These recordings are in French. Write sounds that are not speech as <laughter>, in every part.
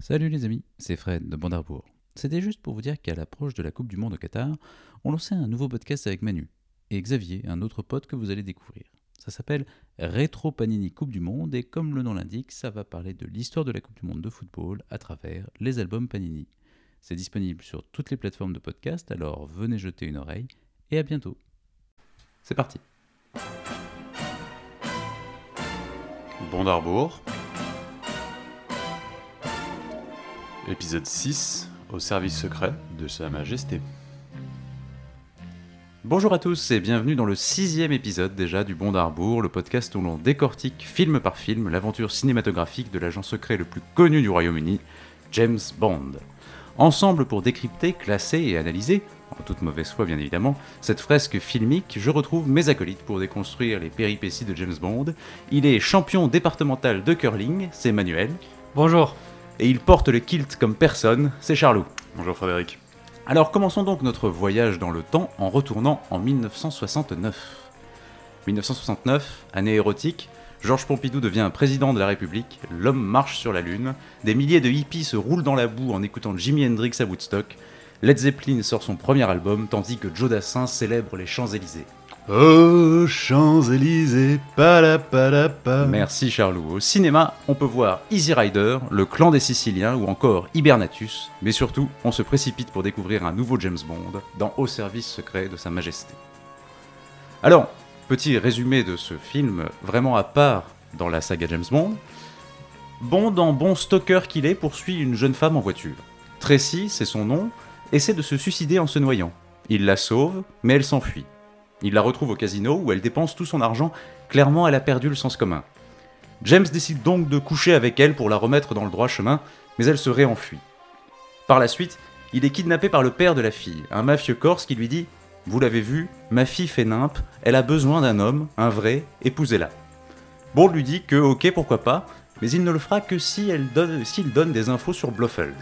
Salut les amis, c'est Fred de Bandarbourg. C'était juste pour vous dire qu'à l'approche de la Coupe du Monde au Qatar, on lançait un nouveau podcast avec Manu et Xavier, un autre pote que vous allez découvrir. Ça s'appelle Rétro Panini Coupe du Monde et comme le nom l'indique, ça va parler de l'histoire de la Coupe du Monde de football à travers les albums Panini. C'est disponible sur toutes les plateformes de podcast, alors venez jeter une oreille et à bientôt. C'est parti. Bondarbourg. Épisode 6 au service secret de Sa Majesté. Bonjour à tous et bienvenue dans le sixième épisode déjà du Bond d'Arbour, le podcast où l'on décortique film par film l'aventure cinématographique de l'agent secret le plus connu du Royaume-Uni, James Bond. Ensemble pour décrypter, classer et analyser, en toute mauvaise foi bien évidemment, cette fresque filmique, je retrouve mes acolytes pour déconstruire les péripéties de James Bond. Il est champion départemental de curling, c'est Manuel. Bonjour. Et il porte le kilt comme personne, c'est Charlot. Bonjour Frédéric. Alors commençons donc notre voyage dans le temps en retournant en 1969. 1969, année érotique, Georges Pompidou devient président de la République, l'homme marche sur la Lune, des milliers de hippies se roulent dans la boue en écoutant Jimi Hendrix à Woodstock, Led Zeppelin sort son premier album tandis que Joe Dassin célèbre les Champs-Élysées. Oh, Champs-Élysées, palapalapa. Merci Charlot. Au cinéma, on peut voir Easy Rider, Le Clan des Siciliens ou encore Hibernatus, mais surtout, on se précipite pour découvrir un nouveau James Bond dans Au service secret de Sa Majesté. Alors, petit résumé de ce film vraiment à part dans la saga James Bond. Bond, en bon stalker qu'il est, poursuit une jeune femme en voiture. Tracy, c'est son nom, essaie de se suicider en se noyant. Il la sauve, mais elle s'enfuit. Il la retrouve au casino où elle dépense tout son argent, clairement elle a perdu le sens commun. James décide donc de coucher avec elle pour la remettre dans le droit chemin, mais elle se réenfuit. Par la suite, il est kidnappé par le père de la fille, un mafieux corse qui lui dit Vous l'avez vu, ma fille fait nimpe, elle a besoin d'un homme, un vrai, épousez-la. Bond lui dit que ok, pourquoi pas, mais il ne le fera que si donne, s'il donne des infos sur Blofeld.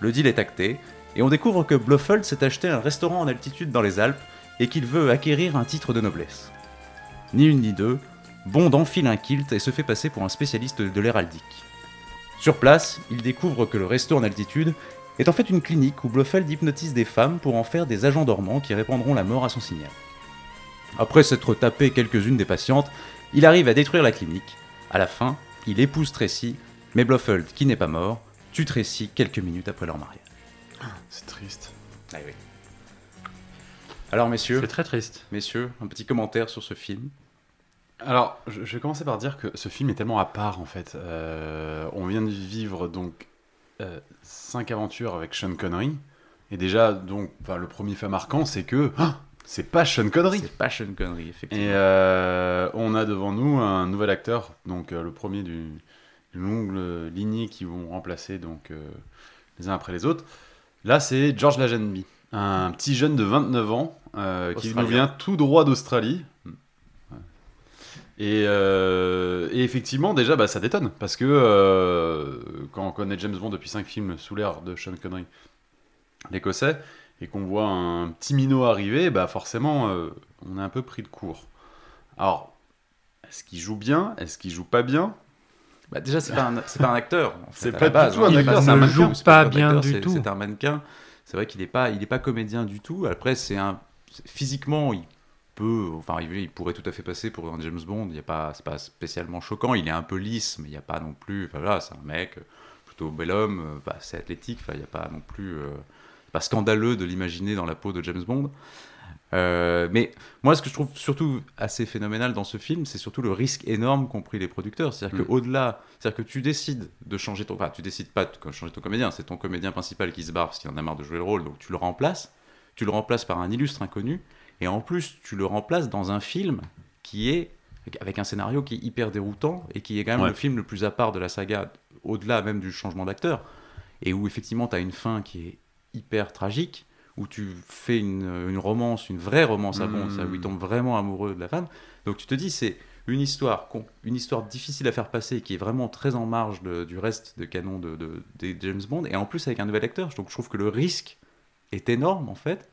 Le deal est acté, et on découvre que Blofeld s'est acheté un restaurant en altitude dans les Alpes et qu'il veut acquérir un titre de noblesse. Ni une ni deux, Bond enfile un kilt et se fait passer pour un spécialiste de l'héraldique. Sur place, il découvre que le resto en altitude est en fait une clinique où Blofeld hypnotise des femmes pour en faire des agents dormants qui répandront la mort à son signal. Après s'être tapé quelques-unes des patientes, il arrive à détruire la clinique. À la fin, il épouse Tracy, mais Blofeld, qui n'est pas mort, tue Tracy quelques minutes après leur mariage. C'est triste. Ah oui. Alors messieurs, C'est très triste. messieurs, un petit commentaire sur ce film. Alors, je, je vais commencer par dire que ce film est tellement à part en fait. Euh, on vient de vivre donc euh, cinq aventures avec Sean Connery. Et déjà, donc, le premier fait marquant, c'est que ah, c'est pas Sean Connery. C'est pas Sean Connery, effectivement. Et euh, on a devant nous un nouvel acteur, donc euh, le premier du- d'une longue euh, lignée qui vont remplacer donc les uns après les autres. Là, c'est George Lazenby, un petit jeune de 29 ans euh, qui nous vient tout droit d'Australie. Et, euh, et effectivement, déjà, bah, ça détonne parce que euh, quand on connaît James Bond depuis 5 films sous l'ère de Sean Connery, l'écossais, et qu'on voit un petit minot arriver, bah forcément, euh, on est un peu pris de court. Alors, est-ce qu'il joue bien? Est-ce qu'il joue pas bien? Bah, déjà, c'est pas, pas un acteur. en fait, C'est pas la du base, tout hein. un Il est acteur, pas- c'est un mannequin. c'est pas un bien acteur, du c'est- tout. C'est un mannequin. C'est vrai qu'il est pas, il est pas comédien du tout. Après, c'est un physiquement, il peut, enfin, il, pourrait tout à fait passer pour un James Bond. Il y a pas, c'est pas spécialement choquant. Il est un peu lisse, mais il n'y a pas non plus. Enfin voilà, c'est un mec euh, plutôt bel homme, euh, bah, c'est athlétique. Enfin, il n'y a pas non plus, euh, pas scandaleux de l'imaginer dans la peau de James Bond. Euh, mais moi, ce que je trouve surtout assez phénoménal dans ce film, c'est surtout le risque énorme qu'ont pris les producteurs. C'est-à-dire Mm. qu'au-delà, c'est-à-dire que tu décides de changer ton, enfin, tu décides pas de changer ton comédien, c'est ton comédien principal qui se barre parce qu'il en a marre de jouer le rôle, donc tu le remplaces. Tu le remplaces par un illustre inconnu, et en plus, tu le remplaces dans un film qui est avec un scénario qui est hyper déroutant et qui est quand même Ouais. le film le plus à part de la saga, au-delà même du changement d'acteur, et où effectivement tu as une fin qui est hyper tragique, où tu fais une, une romance, une vraie romance à Bond, Mm. ça, où il tombe vraiment amoureux de la femme. Donc tu te dis, c'est une histoire, une histoire difficile à faire passer, qui est vraiment très en marge de- du reste de canon de, de- des James Bond, et en plus avec un nouvel acteur. Donc je trouve que le risque est énorme en fait.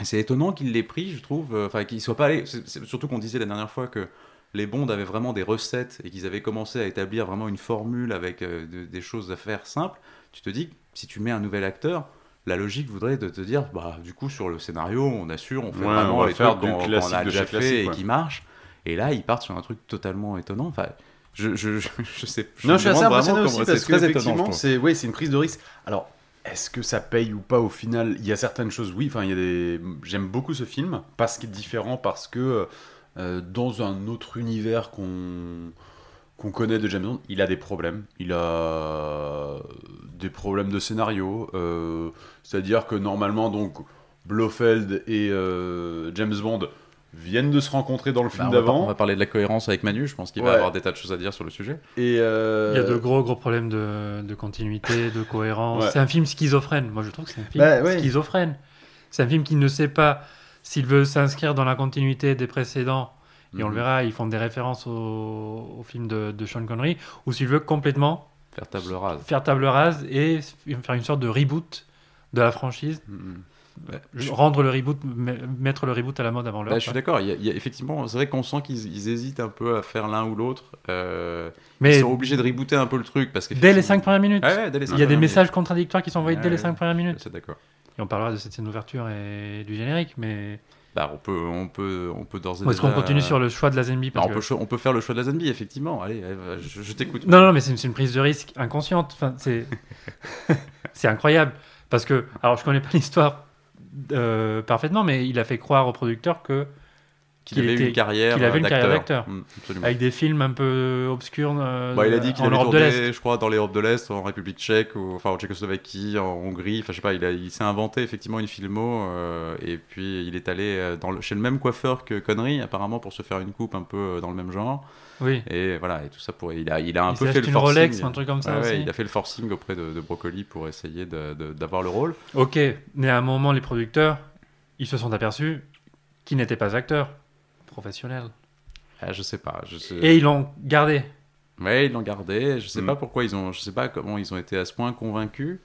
Et C'est étonnant qu'il l'ait pris, je trouve, euh, enfin qu'il soit pas allé. c'est- surtout qu'on disait la dernière fois que les Bonds avaient vraiment des recettes et qu'ils avaient commencé à établir vraiment une formule avec euh, de- des choses à faire simples, tu te dis si tu mets un nouvel acteur, la logique voudrait de te dire, bah du coup sur le scénario, on assure, on fait Ouais, vraiment on va les faire trucs qu'on a de déjà fait et ouais. qui marche. Et là, ils partent sur un truc totalement étonnant. Enfin, je, je, je, je sais. non, me je suis assez impressionné aussi parce que je effectivement, c'est ouais, c'est une prise de risque. Alors, est-ce que ça paye ou pas au final? Il y a certaines choses, oui. Enfin, des. J'aime beaucoup ce film parce qu'il est différent, parce que euh, dans un autre univers qu'on qu'on connaît de James Bond, il a des problèmes. Il a des problèmes de scénario. euh, C'est-à-dire que normalement, donc Blofeld et euh, James Bond viennent de se rencontrer dans le Bah, film par- on d'avant. va parler de la cohérence avec Manu. Je pense qu'il va avoir des tas de choses à dire sur le sujet. Et euh, Il y a de gros gros problèmes de, de continuité, de cohérence. Ouais. C'est un film schizophrène. Moi, je trouve que c'est un film Bah, ouais. schizophrène. C'est un film qui ne sait pas s'il veut s'inscrire dans la continuité des précédents. Et on le Mhm. verra, ils font des références au, au film de, de Sean Connery, ou s'il veut complètement Faire table rase. faire table rase et faire une sorte de reboot de la franchise, Mhm. Je- rendre le reboot, me- mettre le reboot à la mode avant l'heure. Bah, je suis d'accord. Il y a- il y a effectivement, c'est vrai qu'on sent qu'ils ils hésitent un peu à faire l'un ou l'autre. Euh, Mais ils sont obligés de rebooter un peu le truc parce que dès les cinq premières minutes, Ouais, ouais, dès les cinq il y a des messages contradictoires qui sont envoyés dès les ouais. cinq premières minutes. C'est d'accord. Et on parlera de cette scène d'ouverture et du générique, mais Bah, on peut, on peut, on peut d'ores et Ou est-ce qu'on déjà- continue sur le choix de la Bah, parce on, que- peut, cho- on peut faire le choix de la Zenby, effectivement. Allez, je, je t'écoute. Non, non, mais c'est une, une prise de risque inconsciente. Enfin, c'est <laughs> c'est incroyable parce que alors je connais pas <laughs> l'histoire euh, parfaitement, mais il a fait croire au producteur que Qu'il avait était- une carrière qu'il avait une d'acteur. carrière d'acteur. Mm, avec des films un peu obscurs euh, Bah, il a dit qu'il avait tourné, je crois, dans l'Europe de l'Est, en République tchèque, ou, enfin en Tchécoslovaquie, en Hongrie. Enfin, je sais pas, il, s'est inventé effectivement une filmo, euh, et puis il est allé euh, dans le- chez le même coiffeur que Connery, apparemment, pour se faire une coupe un peu euh, dans le même genre. Oui. Et voilà, et tout ça pour. Il a, il a un Il peu fait le forcing. Rolex, un truc comme ça Ouais, ouais, aussi. il a fait le forcing auprès de, de Broccoli pour essayer d'avoir le rôle. Ok, mais à un moment, les producteurs, ils se sont aperçus qu'ils n'étaient pas acteurs professionnels. Ah, je sais pas. Je sais... Et ils l'ont gardé. Ouais, ils l'ont gardé. Je sais Mm. pas pourquoi ils ont. Je sais pas comment ils ont été à ce point convaincus.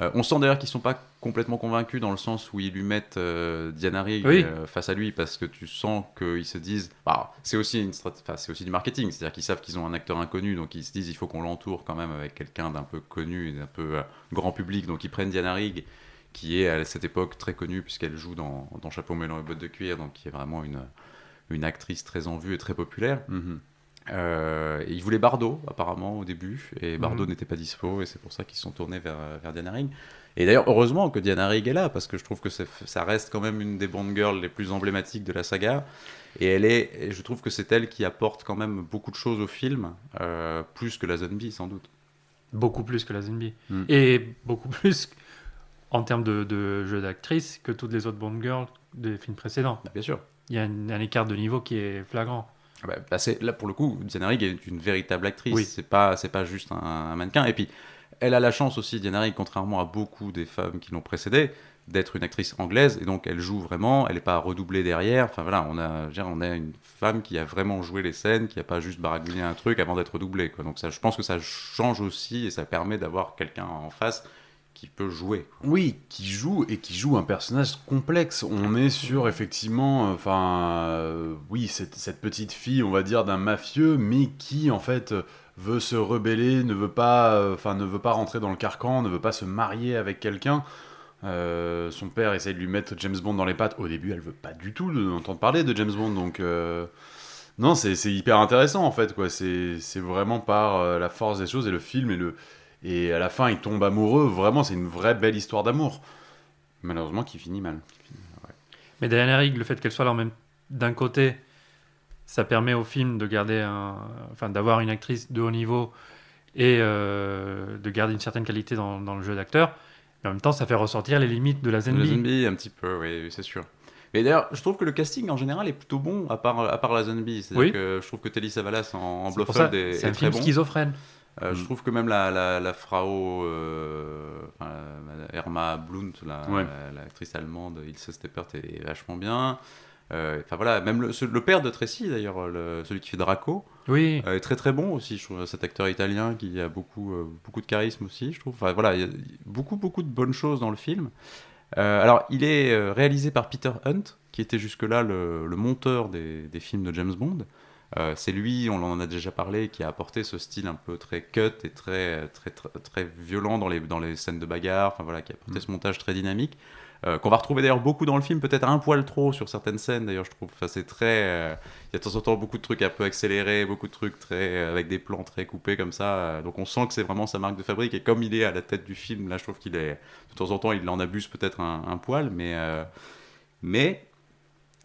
Euh, on sent d'ailleurs qu'ils sont pas complètement convaincus dans le sens où ils lui mettent euh, Diana Rigg Oui. euh, face à lui parce que tu sens qu'ils se disent. Bah, c'est aussi une strat- enfin, c'est aussi du marketing, c'est-à-dire qu'ils savent qu'ils ont un acteur inconnu, donc ils se disent il faut qu'on l'entoure quand même avec quelqu'un d'un peu connu et d'un peu grand public, donc ils prennent Diana Rigg qui est à cette époque très connue puisqu'elle joue dans, dans Chapeau melon et bottes de cuir, donc qui est vraiment une une actrice très en vue et très populaire. Mhm. Euh, ils voulaient Bardot, apparemment, au début, et Bardot Mhm. n'était pas dispo, et c'est pour ça qu'ils sont tournés vers, vers Diana Rigg. Et d'ailleurs, heureusement que Diana Rigg est là, parce que je trouve que ça reste quand même une des Bond girls les plus emblématiques de la saga. Et elle est, et je trouve que c'est elle qui apporte quand même beaucoup de choses au film, euh, plus que la Zombie, sans doute. Beaucoup plus que la Zenby. Mm. Et beaucoup <laughs> plus en termes de, de jeu d'actrice que toutes les autres Bond Girls des films précédents. Bah, bien sûr. Il y a un, un écart de niveau qui est flagrant. Ah bah, bah, c'est- là, pour le coup, Diana Rigg est une véritable actrice. Oui. C'est pas, c'est pas juste un, un mannequin. Et puis, elle a la chance aussi, Diana Rigg, contrairement à beaucoup des femmes qui l'ont précédée, d'être une actrice anglaise. Et donc, elle joue vraiment. Elle n'est pas redoublée derrière. Enfin voilà, on a, dire, on a une femme qui a vraiment joué les scènes, qui a pas juste baragouiné un truc avant d'être redoublée. Quoi. Donc, ça, je pense que ça change aussi et ça permet d'avoir quelqu'un en face qui peut jouer. Oui, qui joue et qui joue un personnage complexe. On est sur effectivement, euh, enfin, euh, oui, cette, cette petite fille, on va dire, d'un mafieux, mais qui en fait euh, veut se rebeller, ne veut pas, enfin, ne veut pas rentrer dans le carcan, ne veut pas se marier avec quelqu'un. Son père essaie de lui mettre James Bond dans les pattes. Au début, elle veut pas du tout entendre parler de James Bond, donc non, c'est hyper intéressant en fait, quoi. C'est vraiment par la force des choses et le film et le et à la fin, il tombe amoureux. Vraiment, c'est une vraie belle histoire d'amour. Malheureusement, qui finit mal. Mais Diana Rigg, le fait qu'elle soit là même d'un côté, ça permet au film de garder un, enfin d'avoir une actrice de haut niveau et euh, de garder une certaine qualité dans, dans le jeu d'acteur. Mais en même temps, ça fait ressortir les limites de la La Zenby. Zombie, un petit peu, oui, c'est sûr. Mais d'ailleurs, je trouve que le casting en général est plutôt bon, à part, à part la Zombie. C'est-à-dire Oui. que je trouve que Telly Savalas en, en C'est Blofeld est, c'est est un très film bon. schizophrène. Euh, Je Mm. trouve que même la, la, la Frau euh, enfin, la- Irma Blunt, Ouais. l'actrice allemande, Ilse Steppert, est vachement bien. Euh, Enfin voilà, même le, ce- le père de Tracy d'ailleurs, le- celui qui fait Draco, Oui, euh, est très très bon aussi. Je trouve cet acteur italien qui a beaucoup euh, beaucoup de charisme aussi. Je trouve. Enfin voilà, il y a beaucoup beaucoup de bonnes choses dans le film. Alors il est réalisé par Peter Hunt, qui était jusque là le, le monteur des, des films de James Bond. Euh, c'est lui, on en a déjà parlé, qui a apporté ce style un peu très cut et très, très, très, très violent dans les, dans les scènes de bagarre, enfin voilà, qui a apporté Mm. ce montage très dynamique. euh, qu'on va retrouver d'ailleurs beaucoup dans le film, peut-être un poil trop sur certaines scènes d'ailleurs, je trouve. Enfin, c'est très. euh, Il y a de temps en temps beaucoup de trucs un peu accélérés, beaucoup de trucs très, avec des plans très coupés comme ça. donc on sent que c'est vraiment sa marque de fabrique. Et comme il est à la tête du film, là je trouve qu'il est. De temps en temps, il en abuse peut-être un, un poil, mais. mais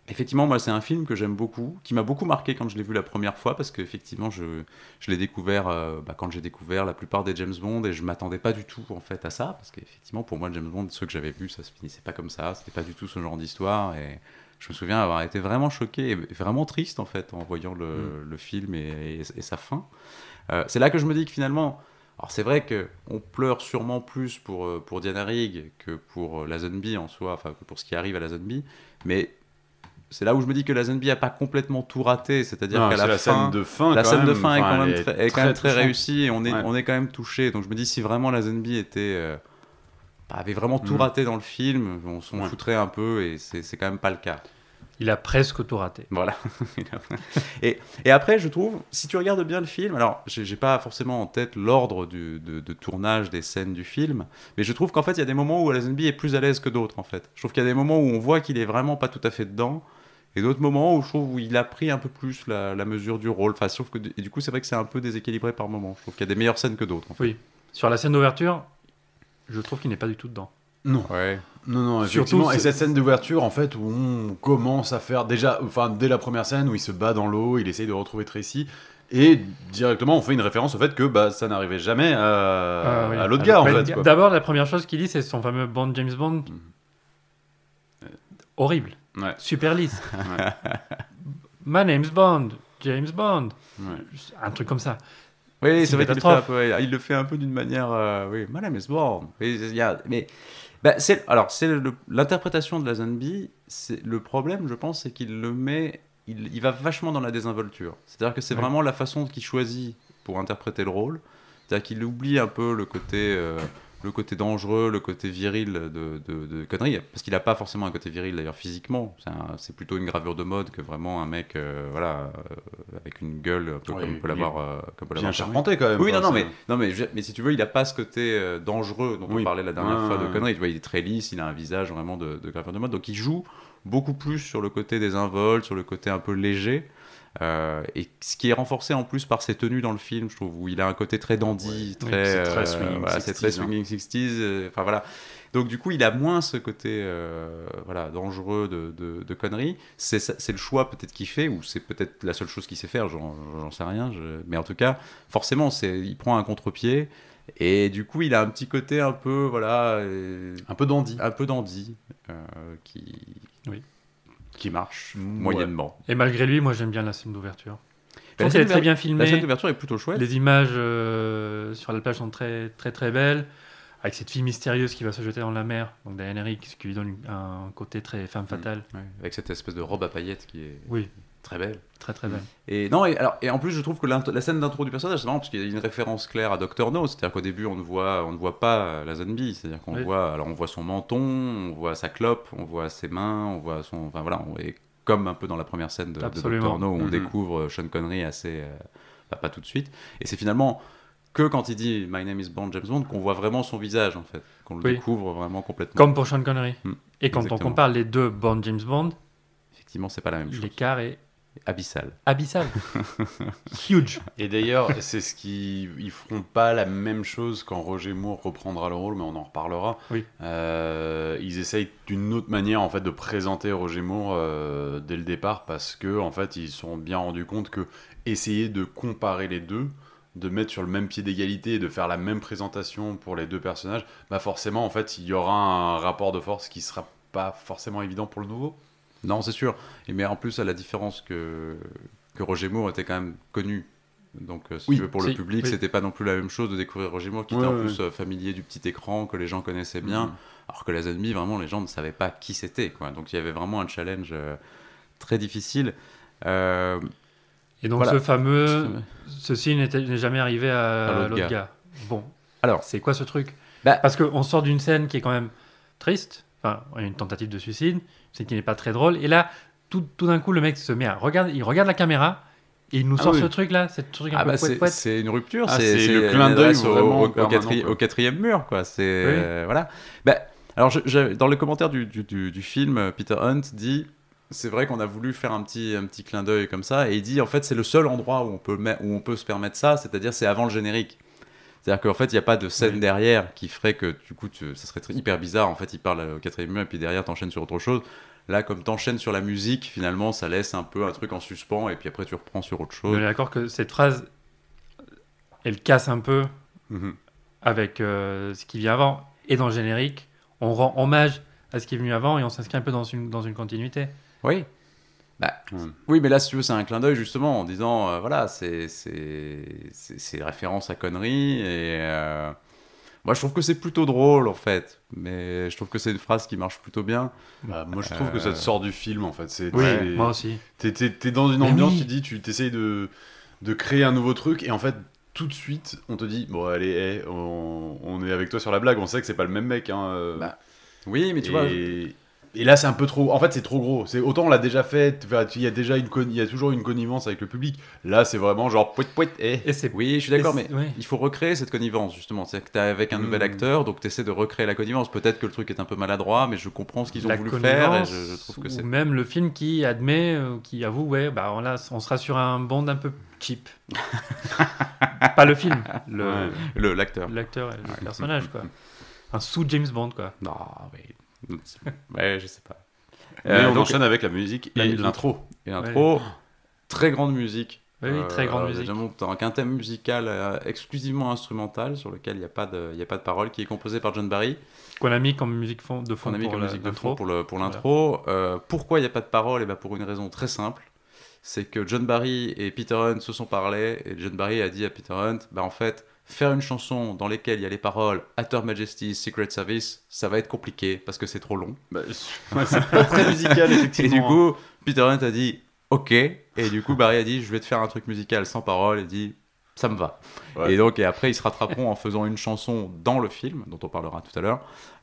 effectivement, moi, c'est un film que j'aime beaucoup, qui m'a beaucoup marqué quand je l'ai vu la première fois, parce qu'effectivement, je, je l'ai découvert euh, bah, quand j'ai découvert la plupart des James Bond, et je m'attendais pas du tout en fait à ça, parce qu'effectivement, pour moi, James Bond, ceux que j'avais vus, ça se finissait pas comme ça, c'était pas du tout ce genre d'histoire, et je me souviens avoir été vraiment choqué, et vraiment triste en fait, en voyant le, le film et, et- et sa fin. Euh, c'est là que je me dis que finalement, alors c'est vrai que on pleure sûrement plus pour, euh, pour Diana Rigg que pour euh, Lazenby en soi, enfin que pour ce qui arrive à Lazenby, mais c'est là où je me dis que Lazenby a pas complètement tout raté, c'est-à-dire qu'à la, la fin, scène de fin. la scène de fin est quand même très, est quand même très touchante. réussie et on est, Ouais. on est quand même touché. Donc je me dis si vraiment Lazenby était euh, avait vraiment tout Mm. raté dans le film, on s'en Ouais. foutrait un peu et c'est c'est quand même pas le cas. Il a presque tout raté. Voilà. <laughs> <laughs> et, et après, je trouve, si tu regardes bien le film, alors j'ai pas forcément en tête l'ordre du- de, de tournage des scènes du film, mais je trouve qu'en fait, il y a des moments où Lazenby est plus à l'aise que d'autres, en fait. Je trouve qu'il y a des moments où on voit qu'il est vraiment pas tout à fait dedans, et d'autres moments où je trouve où il a pris un peu plus la, la mesure du rôle. Enfin, sauf que, et du coup, c'est vrai que c'est un peu déséquilibré par moments. Je trouve qu'il y a des meilleures scènes que d'autres. En fait. Oui. Sur la scène d'ouverture, je trouve qu'il n'est pas du tout dedans. Non. Ouais. Non, non, Surtout, effectivement. Et c'est- cette scène d'ouverture, en fait, où on commence à faire déjà, enfin, dès la première scène où il se bat dans l'eau, il essaye de retrouver Tracy, et directement, on fait une référence au fait que bah, ça n'arrivait jamais à, Ah oui. à l'autre gars, en Mais fait. D'abord, la première chose qu'il dit, c'est son fameux Bond James Bond. Horrible. Ouais. Super lisse. <laughs> My name's Bond. James Bond. Un truc comme ça. Oui, C'est vrai qu'il le le fait un peu d'une manière. euh, oui, Madame is born. Mais, bah, alors c'est l'interprétation de la. C'est le problème, je pense, c'est qu'il le met. Il, il va vachement dans la désinvolture. C'est-à-dire que c'est vraiment la façon qu'il choisit pour interpréter le rôle. C'est-à-dire qu'il oublie un peu le côté. euh, le côté dangereux, le côté viril de, de, de conneries, parce qu'il n'a pas forcément un côté viril d'ailleurs physiquement, c'est un- c'est plutôt une gravure de mode que vraiment un mec euh, voilà, euh, avec une gueule un peu comme peut il est l'avoir euh, comme peut Bien l'avoir charpenté, quand même. oui, quoi, non, non, mais, non mais, je- mais si tu veux, il n'a pas ce côté euh, dangereux dont on parlait la dernière fois de conneries. Tu vois, il est très lisse, il a un visage vraiment de, de graveur de mode. Donc il joue beaucoup plus sur le côté des invols, sur le côté un peu léger. Euh, et ce qui est renforcé en plus par ses tenues dans le film, je trouve, où il a un côté très dandy, Ouais. très, C'est très euh, swinging voilà, c'est très 60s, hein. swinging 60s. euh, Enfin voilà. Donc du coup, il a moins ce côté euh, voilà, dangereux de, de, de conneries. C'est le choix peut-être qu'il fait, ou c'est peut-être la seule chose qu'il sait faire, j'en j'en sais rien. je- Mais en tout cas, forcément, c'est il prend un contre-pied. Et du coup, il a un petit côté un peu, voilà, euh, Un peu dandy. un peu dandy, euh, qui, Oui. Qui marche Ouais. moyennement. Et malgré lui, moi j'aime bien la scène d'ouverture. Je la qu'elle est très bien La scène filmée. d'ouverture est plutôt chouette. Les images euh, sur la plage sont très très très belles. Avec cette fille mystérieuse qui va se jeter dans la mer, donc Diane Eric, ce qui lui donne un côté très femme fatale. Ouais, avec cette espèce de robe à paillettes qui est Oui, très belle. très très belle. Et non, et, alors, et en plus, je trouve que la scène d'intro du personnage, c'est marrant parce qu'il y a une référence claire à Dr. No, c'est-à-dire qu'au début, on ne voit, on ne voit pas la zombie, c'est-à-dire qu'on Oui. voit, alors on voit son menton, on voit sa clope, on voit ses mains, on voit son, enfin voilà, on est comme un peu dans la première scène de, de. Dr. No où on Mhm. découvre euh, Sean Connery assez, euh, bah, pas tout de suite, et c'est finalement que quand il dit My name is Bond James Bond qu'on voit vraiment son visage en fait, qu'on le Oui. découvre vraiment complètement. Comme pour Sean Connery. Hmm, Et quand exactement. on compare les deux Bond James Bond, Effectivement, c'est pas la même chose. l'écart est Abyssal. abyssal. <laughs> Huge. Et d'ailleurs, c'est ce qui. Ils feront pas la même chose quand Roger Moore reprendra le rôle, mais on en reparlera. Oui. Euh, ils essayent d'une autre manière en fait de présenter Roger Moore euh, dès le départ parce que en fait ils se sont bien rendus compte que essayer de comparer les deux, de mettre sur le même pied d'égalité et de faire la même présentation pour les deux personnages, bah forcément en fait il y aura un rapport de force qui sera pas forcément évident pour le nouveau. Non, c'est sûr. Et mais en plus, à la différence que, que Roger Moore était quand même connu. Donc, euh, si Oui, tu veux, pour le public, oui. c'était pas non plus la même chose de découvrir Roger Moore, qui Ouais, était en ouais. plus euh, familier du petit écran, que les gens connaissaient bien. Mhm. Alors que les ennemis, vraiment, les gens ne savaient pas qui c'était. quoi. Donc, il y avait vraiment un challenge euh, très difficile. Euh, Et donc Voilà. ce fameux, ceci n'est jamais arrivé À à, l'autre l'autre gars. gars. Bon, Alors, c'est quoi ce truc? Bah- Parce qu'on sort d'une scène qui est quand même triste, enfin une tentative de suicide, c'est qui n'est pas très drôle, et là, tout, tout d'un coup, le mec se met à regarder, il regarde la caméra, Et il nous Ah sort oui. ce truc là, ce truc un Ah peu bah c'est une rupture, Ah, c'est le clin d'œil au, quatri- quatrième mur, quoi. C'est euh, voilà. Bah, alors je- je- dans le commentaire du, du, du- du film, Peter Hunt dit, c'est vrai qu'on a voulu faire un petit un petit clin d'œil comme ça, et il dit en fait c'est le seul endroit où on peut où on peut se permettre ça, c'est-à-dire c'est avant le générique. C'est-à-dire qu'en fait, il n'y a pas de scène Oui. derrière qui ferait que, du coup, tu- ça serait hyper bizarre. En fait, il parle au quatrième mur et puis derrière, t'enchaînes sur autre chose. Là, comme t'enchaînes sur la musique, finalement, ça laisse un peu un truc en suspens et puis après, tu reprends sur autre On chose. est d'accord que cette phrase, elle casse un peu Mhm. avec euh, ce qui vient avant. Et dans le générique, on rend hommage à ce qui est venu avant et on s'inscrit un peu dans une, dans une continuité. Oui. Bah, oui, mais là, si tu veux, c'est un clin d'œil justement en disant, euh, voilà, c'est c'est c'est- c'est référence à conneries et euh, moi, je trouve que c'est plutôt drôle en fait. Mais je trouve que c'est une phrase qui marche plutôt bien. Bah, moi, je trouve que ça Euh, te sort du film, en fait. C'est, Oui, moi aussi. T'es, t'es dans une ambiance, oui. tu dis, tu t'essayes de, de créer un nouveau truc, et en fait, tout de suite, on te dit, bon, allez, hey, on, on est avec toi sur la blague, on sait que c'est pas le même mec. Hein, euh, Bah, Oui, mais tu et, vois, et là, c'est un peu trop. En fait, c'est trop gros. C'est autant on l'a déjà fait. Il y a déjà une, il y a toujours une connivence avec le public. Là, c'est vraiment genre, pouet, pouet, eh. Et c'est oui, je suis d'accord, mais ouais. il faut recréer cette connivence justement. C'est que tu avec un nouvel Mm. acteur, donc tu essaies de recréer la connivence. Peut-être que le truc est un peu maladroit, mais je comprends ce qu'ils ont la voulu faire et je, je trouve que ou c'est. même le film qui admet, euh, qui avoue, ouais, bah on, là, on sera sur un bond un peu cheap. <laughs> pas le film, le- Ouais. Le l'acteur. l'acteur et le personnage, quoi. <laughs> Un sous James Bond, quoi. Non, oui. <laughs> ouais, je sais pas. Mais Euh, on donc- enchaîne avec la musique la et musique. l'intro. Et l'intro, très grande musique. Oui, oui, très grande musique. Vraiment, donc un thème musical euh, exclusivement instrumental sur lequel il n'y a, pas de- il y a pas de parole, qui est composé par John Barry. Qu'on a mis comme musique fond, de fond qu'on a mis pour comme la- musique de l'intro. fond pour le- pour l'intro. Euh, pourquoi il n'y a pas de parole? Et ben Pour une raison très simple. C'est que John Barry et Peter Hunt se sont parlé, et John Barry a dit à Peter Hunt, bah en fait, faire une chanson dans laquelle il y a les paroles At Her Majesty's Secret Service, ça va être compliqué parce que c'est trop long. Bah, <laughs> c'est pas très musical, Et effectivement. du coup, Peter Hunt a dit OK, et du coup Barry a dit je vais te faire un truc musical sans parole, et dit ça me va. Ouais. Et donc, et après, ils se rattraperont en faisant une chanson dans le film, dont on parlera tout à l'heure,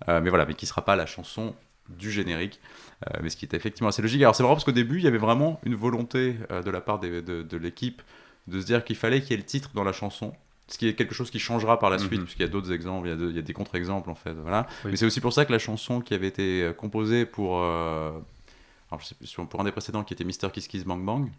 Euh, mais voilà, mais qui sera pas la chanson du générique, Euh, mais ce qui était effectivement assez logique. Alors c'est marrant parce qu'au début, il y avait vraiment une volonté euh, de la part des- de, de l'équipe de se dire qu'il fallait qu'il y ait le titre dans la chanson. Ce qui est quelque chose qui changera par la suite, Mhm. puisqu'il y a d'autres exemples, il y a, de- il y a des contre-exemples en fait. Voilà. Oui. Mais c'est aussi pour ça que la chanson qui avait été euh, composée pour, euh, alors, je sais plus, sur- pour un des précédents qui était Mister Kiss Kiss Bang Bang,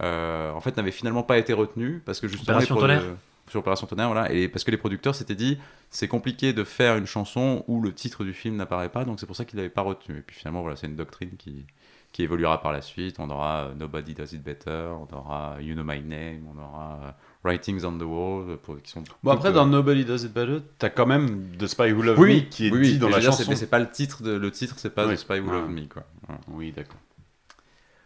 euh, en fait n'avait finalement pas été retenue parce que justement Opération Tonnerre. sur Opération Tonnerre, voilà, et parce que les producteurs s'étaient dit c'est compliqué de faire une chanson où le titre du film n'apparaît pas, donc c'est pour ça qu'ils l'avaient pas retenu. Et puis finalement voilà, c'est une doctrine qui qui évoluera par la suite. On aura euh, Nobody Does It Better, on aura You Know My Name, on aura euh, Writings on the Wall, euh, pour, qui sont Bon, après, dans euh, Nobody Does It Better, t'as quand même The Spy Who Loved oui, Me qui est oui, oui, dit dans la chanson. mais c'est pas le titre, de, le titre, c'est pas. The Spy Who Ouais. Loved Me, quoi. Voilà. Oui, d'accord.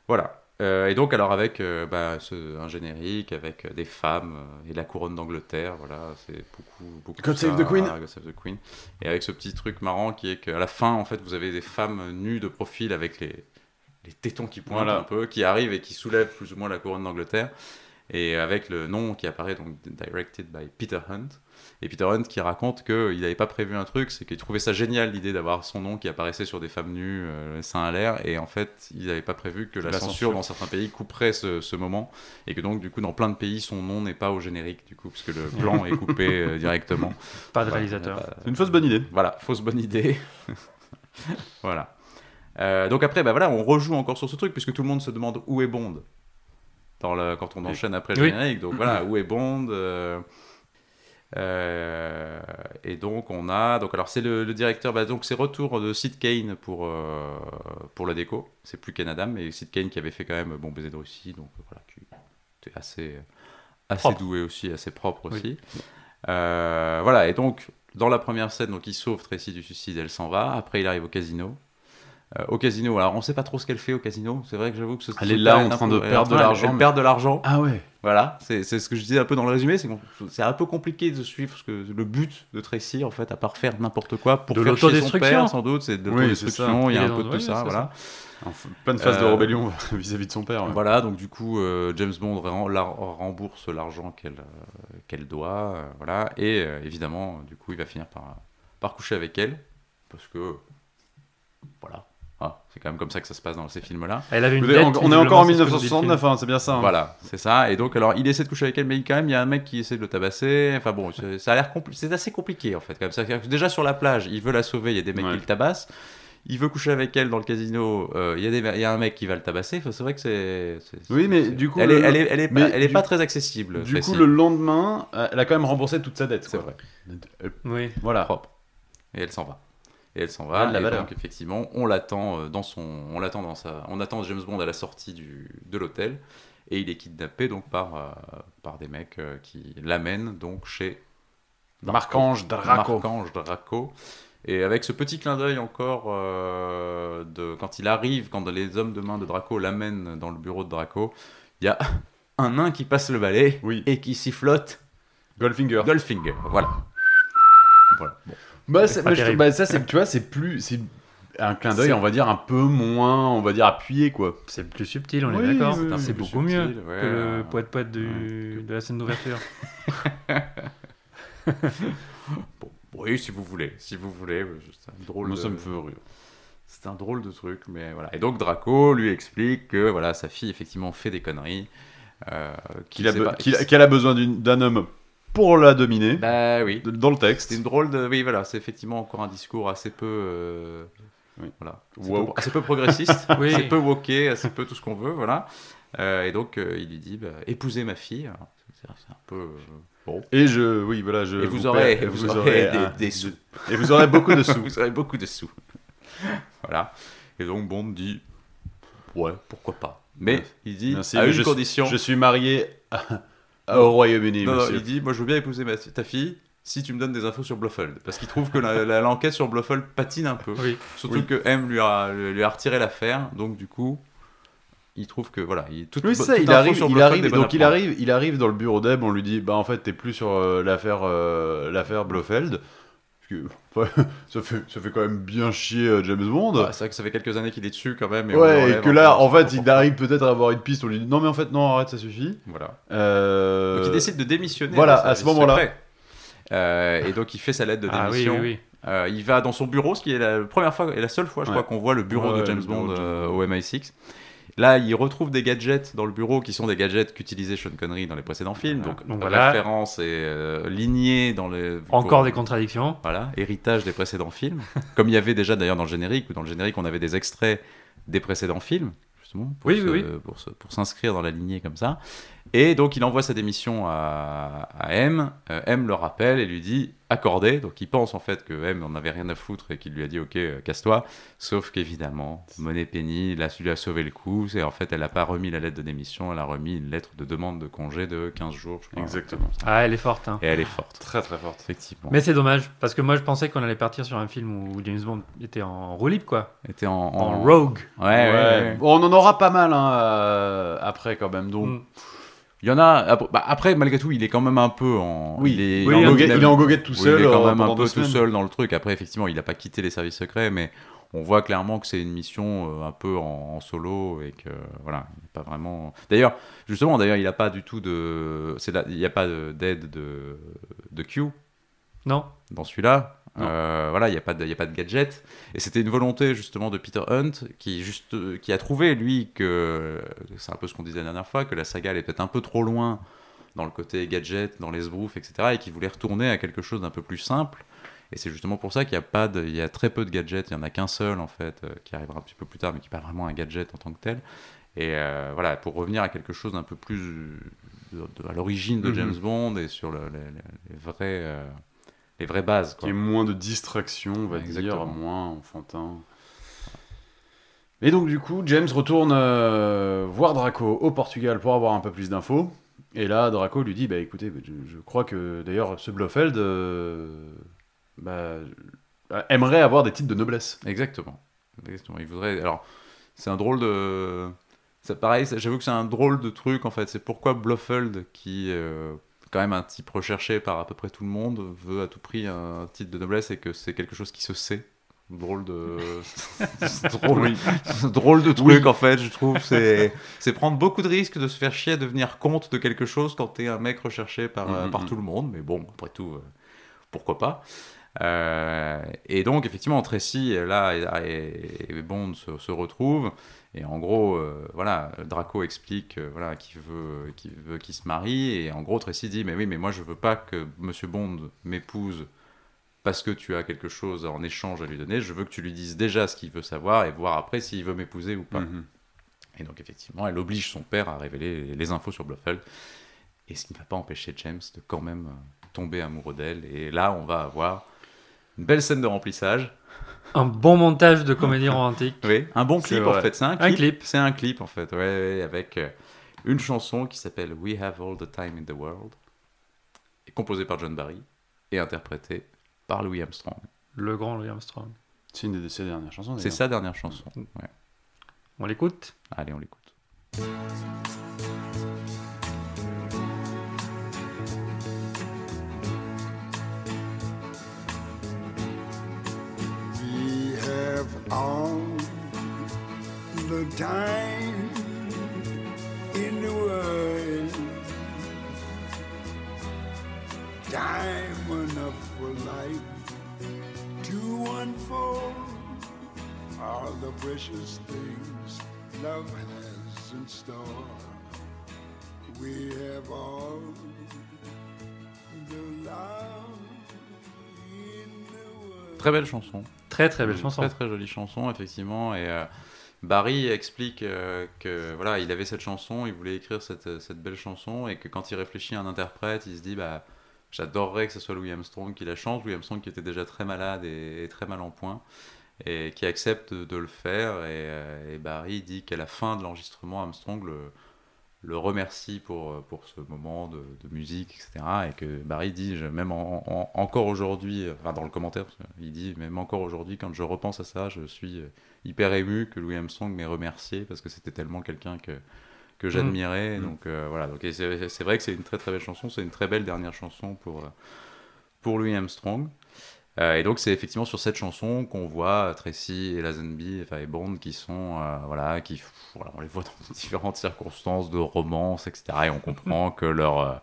Voilà. Euh, et donc, alors, avec euh, bah, ce- un générique, avec euh, des femmes euh, et la couronne d'Angleterre, voilà, c'est beaucoup. beaucoup God ça, Save the Queen. God Save the Queen. Et avec ce petit truc marrant qui est qu'à la fin, en fait, vous avez des femmes nues de profil avec les, les tétons qui pointent Voilà. un peu, qui arrivent et qui soulèvent plus ou moins la couronne d'Angleterre. Et avec le nom qui apparaît, donc directed by Peter Hunt. Et Peter Hunt qui raconte qu'il n'avait pas prévu un truc, c'est qu'il trouvait ça génial l'idée d'avoir son nom qui apparaissait sur des femmes nues, euh, seins à l'air, et en fait il n'avait pas prévu que la, La censure, censure. dans certains pays couperait ce, ce moment, et que donc du coup dans plein de pays son nom n'est pas au générique, du coup, parce que le <laughs> plan est coupé euh, directement. Pas de réalisateur. une fausse bonne idée. voilà, fausse bonne idée. <laughs> voilà. Euh, donc après, bah voilà, on rejoue encore sur ce truc, puisque tout le monde se demande où est Bond dans le, quand on enchaîne après le Oui. générique. Donc voilà, où est Bond euh, euh, Et donc on a, donc alors c'est le, le directeur, bah, donc c'est retour de Sid Kane pour pour la déco. C'est plus Ken Adam, mais Sid Kane qui avait fait quand même Bon baiser de Russie, donc voilà, qui était assez assez Propre. doué aussi, assez propre aussi. Voilà, et donc dans la première scène, donc il sauve Tracy du suicide, elle s'en va. Après, il arrive au casino. Euh, au casino, alors on sait pas trop ce qu'elle fait au casino. C'est vrai que j'avoue que ce Elle est là en un train peu- de elle est perdre en train- de l'argent, Elle perd de l'argent. Ah ouais. Voilà, c'est ce que je disais un peu dans le résumé, c'est un peu compliqué de suivre ce que, le but de Tracy, en fait, à part faire n'importe quoi pour De faire chier son l'autodestruction. père, sans doute, c'est de Oui, l'autodestruction, c'est il y a un peu de tout oui, ça, voilà. En f- pleine phase de Euh, rébellion <laughs> vis-à-vis de son père. ouais. Voilà, donc du coup, euh, James Bond rem- la- rembourse l'argent qu'elle euh, qu'elle doit, euh, voilà, et euh, évidemment, du coup, il va finir par, par coucher avec elle, parce que, voilà, Ah, c'est quand même comme ça que ça se passe dans ces films-là. Elle avait une On est dette, en- on est encore en visiblement, c'est ce que nous dit le 1969, hein, c'est bien ça. hein. Voilà, c'est ça. Et donc, alors, il essaie de coucher avec elle, mais quand même, il y a un mec qui essaie de le tabasser. Enfin bon, c'est- ça a l'air c'est assez compliqué en fait. Déjà sur la plage, il veut la sauver. Il y a des mecs Ouais. qui le tabassent. Il veut coucher avec elle dans le casino. euh, Il y, a des- il y a un mec qui va le tabasser. Enfin, c'est vrai que c'est. Oui, mais du coup, elle le- est, elle est, elle est mais pas, elle est du- pas très accessible. Du coup, le lendemain, euh, elle a quand même remboursé toute sa dette. c'est vrai. Euh, Oui. Voilà. Propre. Et elle s'en va. Et elle s'en va. Elle a de la et valeur. donc effectivement, on l'attend euh, dans son, on l'attend dans sa, on attend James Bond à la sortie du, de l'hôtel et il est kidnappé donc par euh, par des mecs euh, qui l'amènent donc chez Marc-Ange Draco. Marc-Ange Draco. Et avec ce petit clin d'œil encore euh, de quand il arrive, quand les hommes de main de Draco l'amènent dans le bureau de Draco, il y a <laughs> un nain qui passe le balai Oui. et qui sifflote Goldfinger. Goldfinger. Voilà. Voilà. Bon. Bah, c'est- je terrible. bah, ça, c'est, tu vois, c'est plus, c'est un clin d'œil, on va dire un peu moins, on va dire appuyé, quoi. C'est plus subtil, on Oui, est d'accord. oui, c'est beaucoup subtil, mieux ouais. que le poète poète du... Ouais. de la scène d'ouverture. <laughs> <laughs> Bon, oui, si vous voulez, si vous voulez, c'est un drôle de... me fait rire. C'est un drôle de truc, mais voilà. Et donc Draco lui explique que voilà, sa fille effectivement fait des conneries, euh, Qu'il a, sait be- pas- qu'il a- qu'elle a besoin d'une- d'un homme pour la dominer, Bah oui. de- dans le texte. C'est une drôle de. Oui, voilà, c'est effectivement encore un discours assez peu. euh, Oui. Voilà. Assez Woke. peu, assez peu progressiste, <laughs> Oui. assez peu woké, assez peu tout ce qu'on veut, voilà. Euh, et donc euh, il lui dit bah, épousez ma fille. C'est un peu. euh, bon. Et je, oui, voilà, je. Et vous aurez, paie- et vous aurez des, des sous. <laughs> Et vous aurez beaucoup de sous. <laughs> vous aurez beaucoup de sous. voilà. Et donc Bond dit ouais, pourquoi pas. Mais il dit Merci, à une je, suis- condition. je suis marié à- au Royaume-Uni, Non, non, monsieur. il dit moi je veux bien épouser ma- ta fille si tu me donnes des infos sur Blofeld. Parce qu'il trouve que l'enquête sur Blofeld patine un peu. Oui. Surtout Oui. que M lui a, lui a retiré l'affaire, donc du coup, il trouve que voilà, il toute, Oui, ça, il arrive, sur il arrive, donc il arrive, il arrive dans le bureau d'Eb, on lui dit, bah en fait, t'es plus sur euh, l'affaire, euh, l'affaire Blofeld. Parce que, <laughs> ça fait, ça fait quand même bien chier euh, James Bond. C'est vrai que ça fait quelques années qu'il est dessus quand même. Et ouais, et que là, en fait, il arrive peut-être à avoir une piste, on lui dit, non mais en fait, non, arrête, ça suffit. Voilà. Euh, Donc il décide de démissionner. voilà, à ce moment-là. Euh, et donc il fait sa lettre de <laughs> Ah oui, démission. oui, oui. Euh, il va dans son bureau, ce qui est la première fois et la seule fois, je Ouais. crois, qu'on voit le bureau Ouais, de James Bond. au MI6. Là, il retrouve des gadgets dans le bureau qui sont des gadgets qu'utilisait Sean Connery dans les précédents films. Voilà. Donc, Donc voilà. référence et euh, lignée dans les. Encore des contradictions. Voilà, héritage des précédents films. <laughs> Comme il y avait déjà d'ailleurs dans le générique, où dans le générique, on avait des extraits des précédents films, justement, Oui, oui, pour s'inscrire dans la lignée comme ça. Et donc, il envoie sa démission à, à M. Euh, M le rappelle et lui dit accordé. Donc, il pense en fait que M en avait rien à foutre et qu'il lui a dit ok, euh, casse-toi. Sauf qu'évidemment, Monet Penny là, lui a sauvé le coup. Et en fait, elle n'a pas remis la lettre de démission, elle a remis une lettre de demande de congé de 15 jours. je crois. Exactement. Ah, elle est forte. hein. Et elle est forte, Très très forte. effectivement. Mais c'est dommage, parce que moi je pensais qu'on allait partir sur un film où James Bond était en roue libre, quoi. Était en, En, rogue. Ouais, ouais, ouais. Bon, on en aura pas mal hein, euh, après quand même. Donc, Mm. Il y en a. bah, après, malgré tout, il est quand même un peu en. oui, il est, oui, en il, est en goguette, dynamique. il est en goguette tout Oui, seul. il est quand euh, même un peu tout seul dans le truc. Après, effectivement, il n'a pas quitté les services secrets, mais on voit clairement que c'est une mission euh, un peu en, en solo et que voilà, il n'est pas vraiment. D'ailleurs, justement, d'ailleurs, il n'a pas du tout de. c'est là- Il n'y a pas de- d'aide de, de Q Non dans celui-là. Euh, voilà, il n'y a, pas de- y a pas de gadget. Et c'était une volonté justement de Peter Hunt qui, juste, qui a trouvé, lui, que c'est un peu ce qu'on disait la dernière fois, que la saga allait peut-être un peu trop loin dans le côté gadget, dans les sbroufs, etc. Et qui voulait retourner à quelque chose d'un peu plus simple. Et c'est justement pour ça qu'il y a, pas de, il y a très peu de gadgets. Il n'y en a qu'un seul, en fait, euh, qui arrivera un petit peu plus tard, mais qui n'est pas vraiment un gadget en tant que tel. Et euh, voilà, pour revenir à quelque chose d'un peu plus de- de- à l'origine de Mhm. James Bond et sur le- les, les- les vrais, euh, les vraies bases. Quoi. Qui est moins de distraction, on va Exactement. dire, moins enfantin. Et donc du coup, James retourne euh, voir Draco au Portugal pour avoir un peu plus d'infos. Et là, Draco lui dit, bah écoutez, je, je crois que d'ailleurs ce Blofeld euh, bah, aimerait avoir des titres de noblesse. Exactement. Exactement. Il voudrait. Alors, c'est un drôle de. C'est pareil. J'avoue que c'est un drôle de truc en fait. C'est pourquoi Blofeld, qui euh, quand même un type recherché par à peu près tout le monde, veut à tout prix un titre de noblesse et que c'est quelque chose qui se sait. Drôle de. <laughs> drôle, de truc en fait, je trouve. C'est c'est prendre beaucoup de risques de se faire chier à devenir compte de quelque chose quand t'es un mec recherché par, euh, Mhm, par mhm. tout le monde. Mais bon, après tout, euh, pourquoi pas. Euh, et donc, effectivement, Tracy, là, et, et Bond se, se retrouvent. Et en gros, euh, voilà, Draco explique euh, voilà, qu'il veut qu'il veut qu'il se marie. Et en gros, Tracy dit Mais oui, mais moi, je veux pas que Monsieur Bond m'épouse parce que tu as quelque chose en échange à lui donner. Je veux que tu lui dises déjà ce qu'il veut savoir et voir après s'il veut m'épouser ou pas. Mhm. Et donc, effectivement, elle oblige son père à révéler les infos sur Blofeld. Et ce qui ne va pas empêcher James de quand même tomber amoureux d'elle. Et là, on va avoir une belle scène de remplissage. Un bon montage de comédie romantique. Oui, un bon clip en fait. C'est un Un clip. C'est un clip en fait, ouais, ouais, avec euh, une chanson qui s'appelle We Have All the Time in the World, composée par John Barry et interprétée par Louis Armstrong. Le grand Louis Armstrong. C'est une de ses dernières chansons. C'est sa dernière chanson. Ouais. On l'écoute? Allez, on l'écoute. Have all the time in the world. Time enough for life to unfold all the precious things love has in store. We have all the love. Très belle chanson. Très très belle chanson. Très très jolie chanson, effectivement. Et euh, Barry explique euh, que voilà, il avait cette chanson, il voulait écrire cette, cette belle chanson, et que quand il réfléchit à un interprète, il se dit bah j'adorerais que ce soit Louis Armstrong qui la chante. Louis Armstrong qui était déjà très malade et, et très mal en point, et qui accepte de, de le faire. Et, euh, et Barry dit qu'à la fin de l'enregistrement, Armstrong le, le remercie pour, pour ce moment de, de musique, etc. Et que Barry dit, je- même en- en- encore aujourd'hui, enfin dans le commentaire, qu'il dit, même encore aujourd'hui, quand je repense à ça, je suis euh, hyper ému que Louis Armstrong m'ait remercié parce que c'était tellement quelqu'un que, que j'admirais. Mm. Donc euh, voilà, donc, c'est vrai que c'est une très très belle chanson, c'est une très belle dernière chanson pour, euh, pour Louis Armstrong. Euh, et donc c'est effectivement sur cette chanson qu'on voit Tracy et Lazenby, enfin et Bond qui sont euh, voilà, qui voilà, on les voit dans <laughs> différentes circonstances de romance, etc. Et on comprend que leur euh,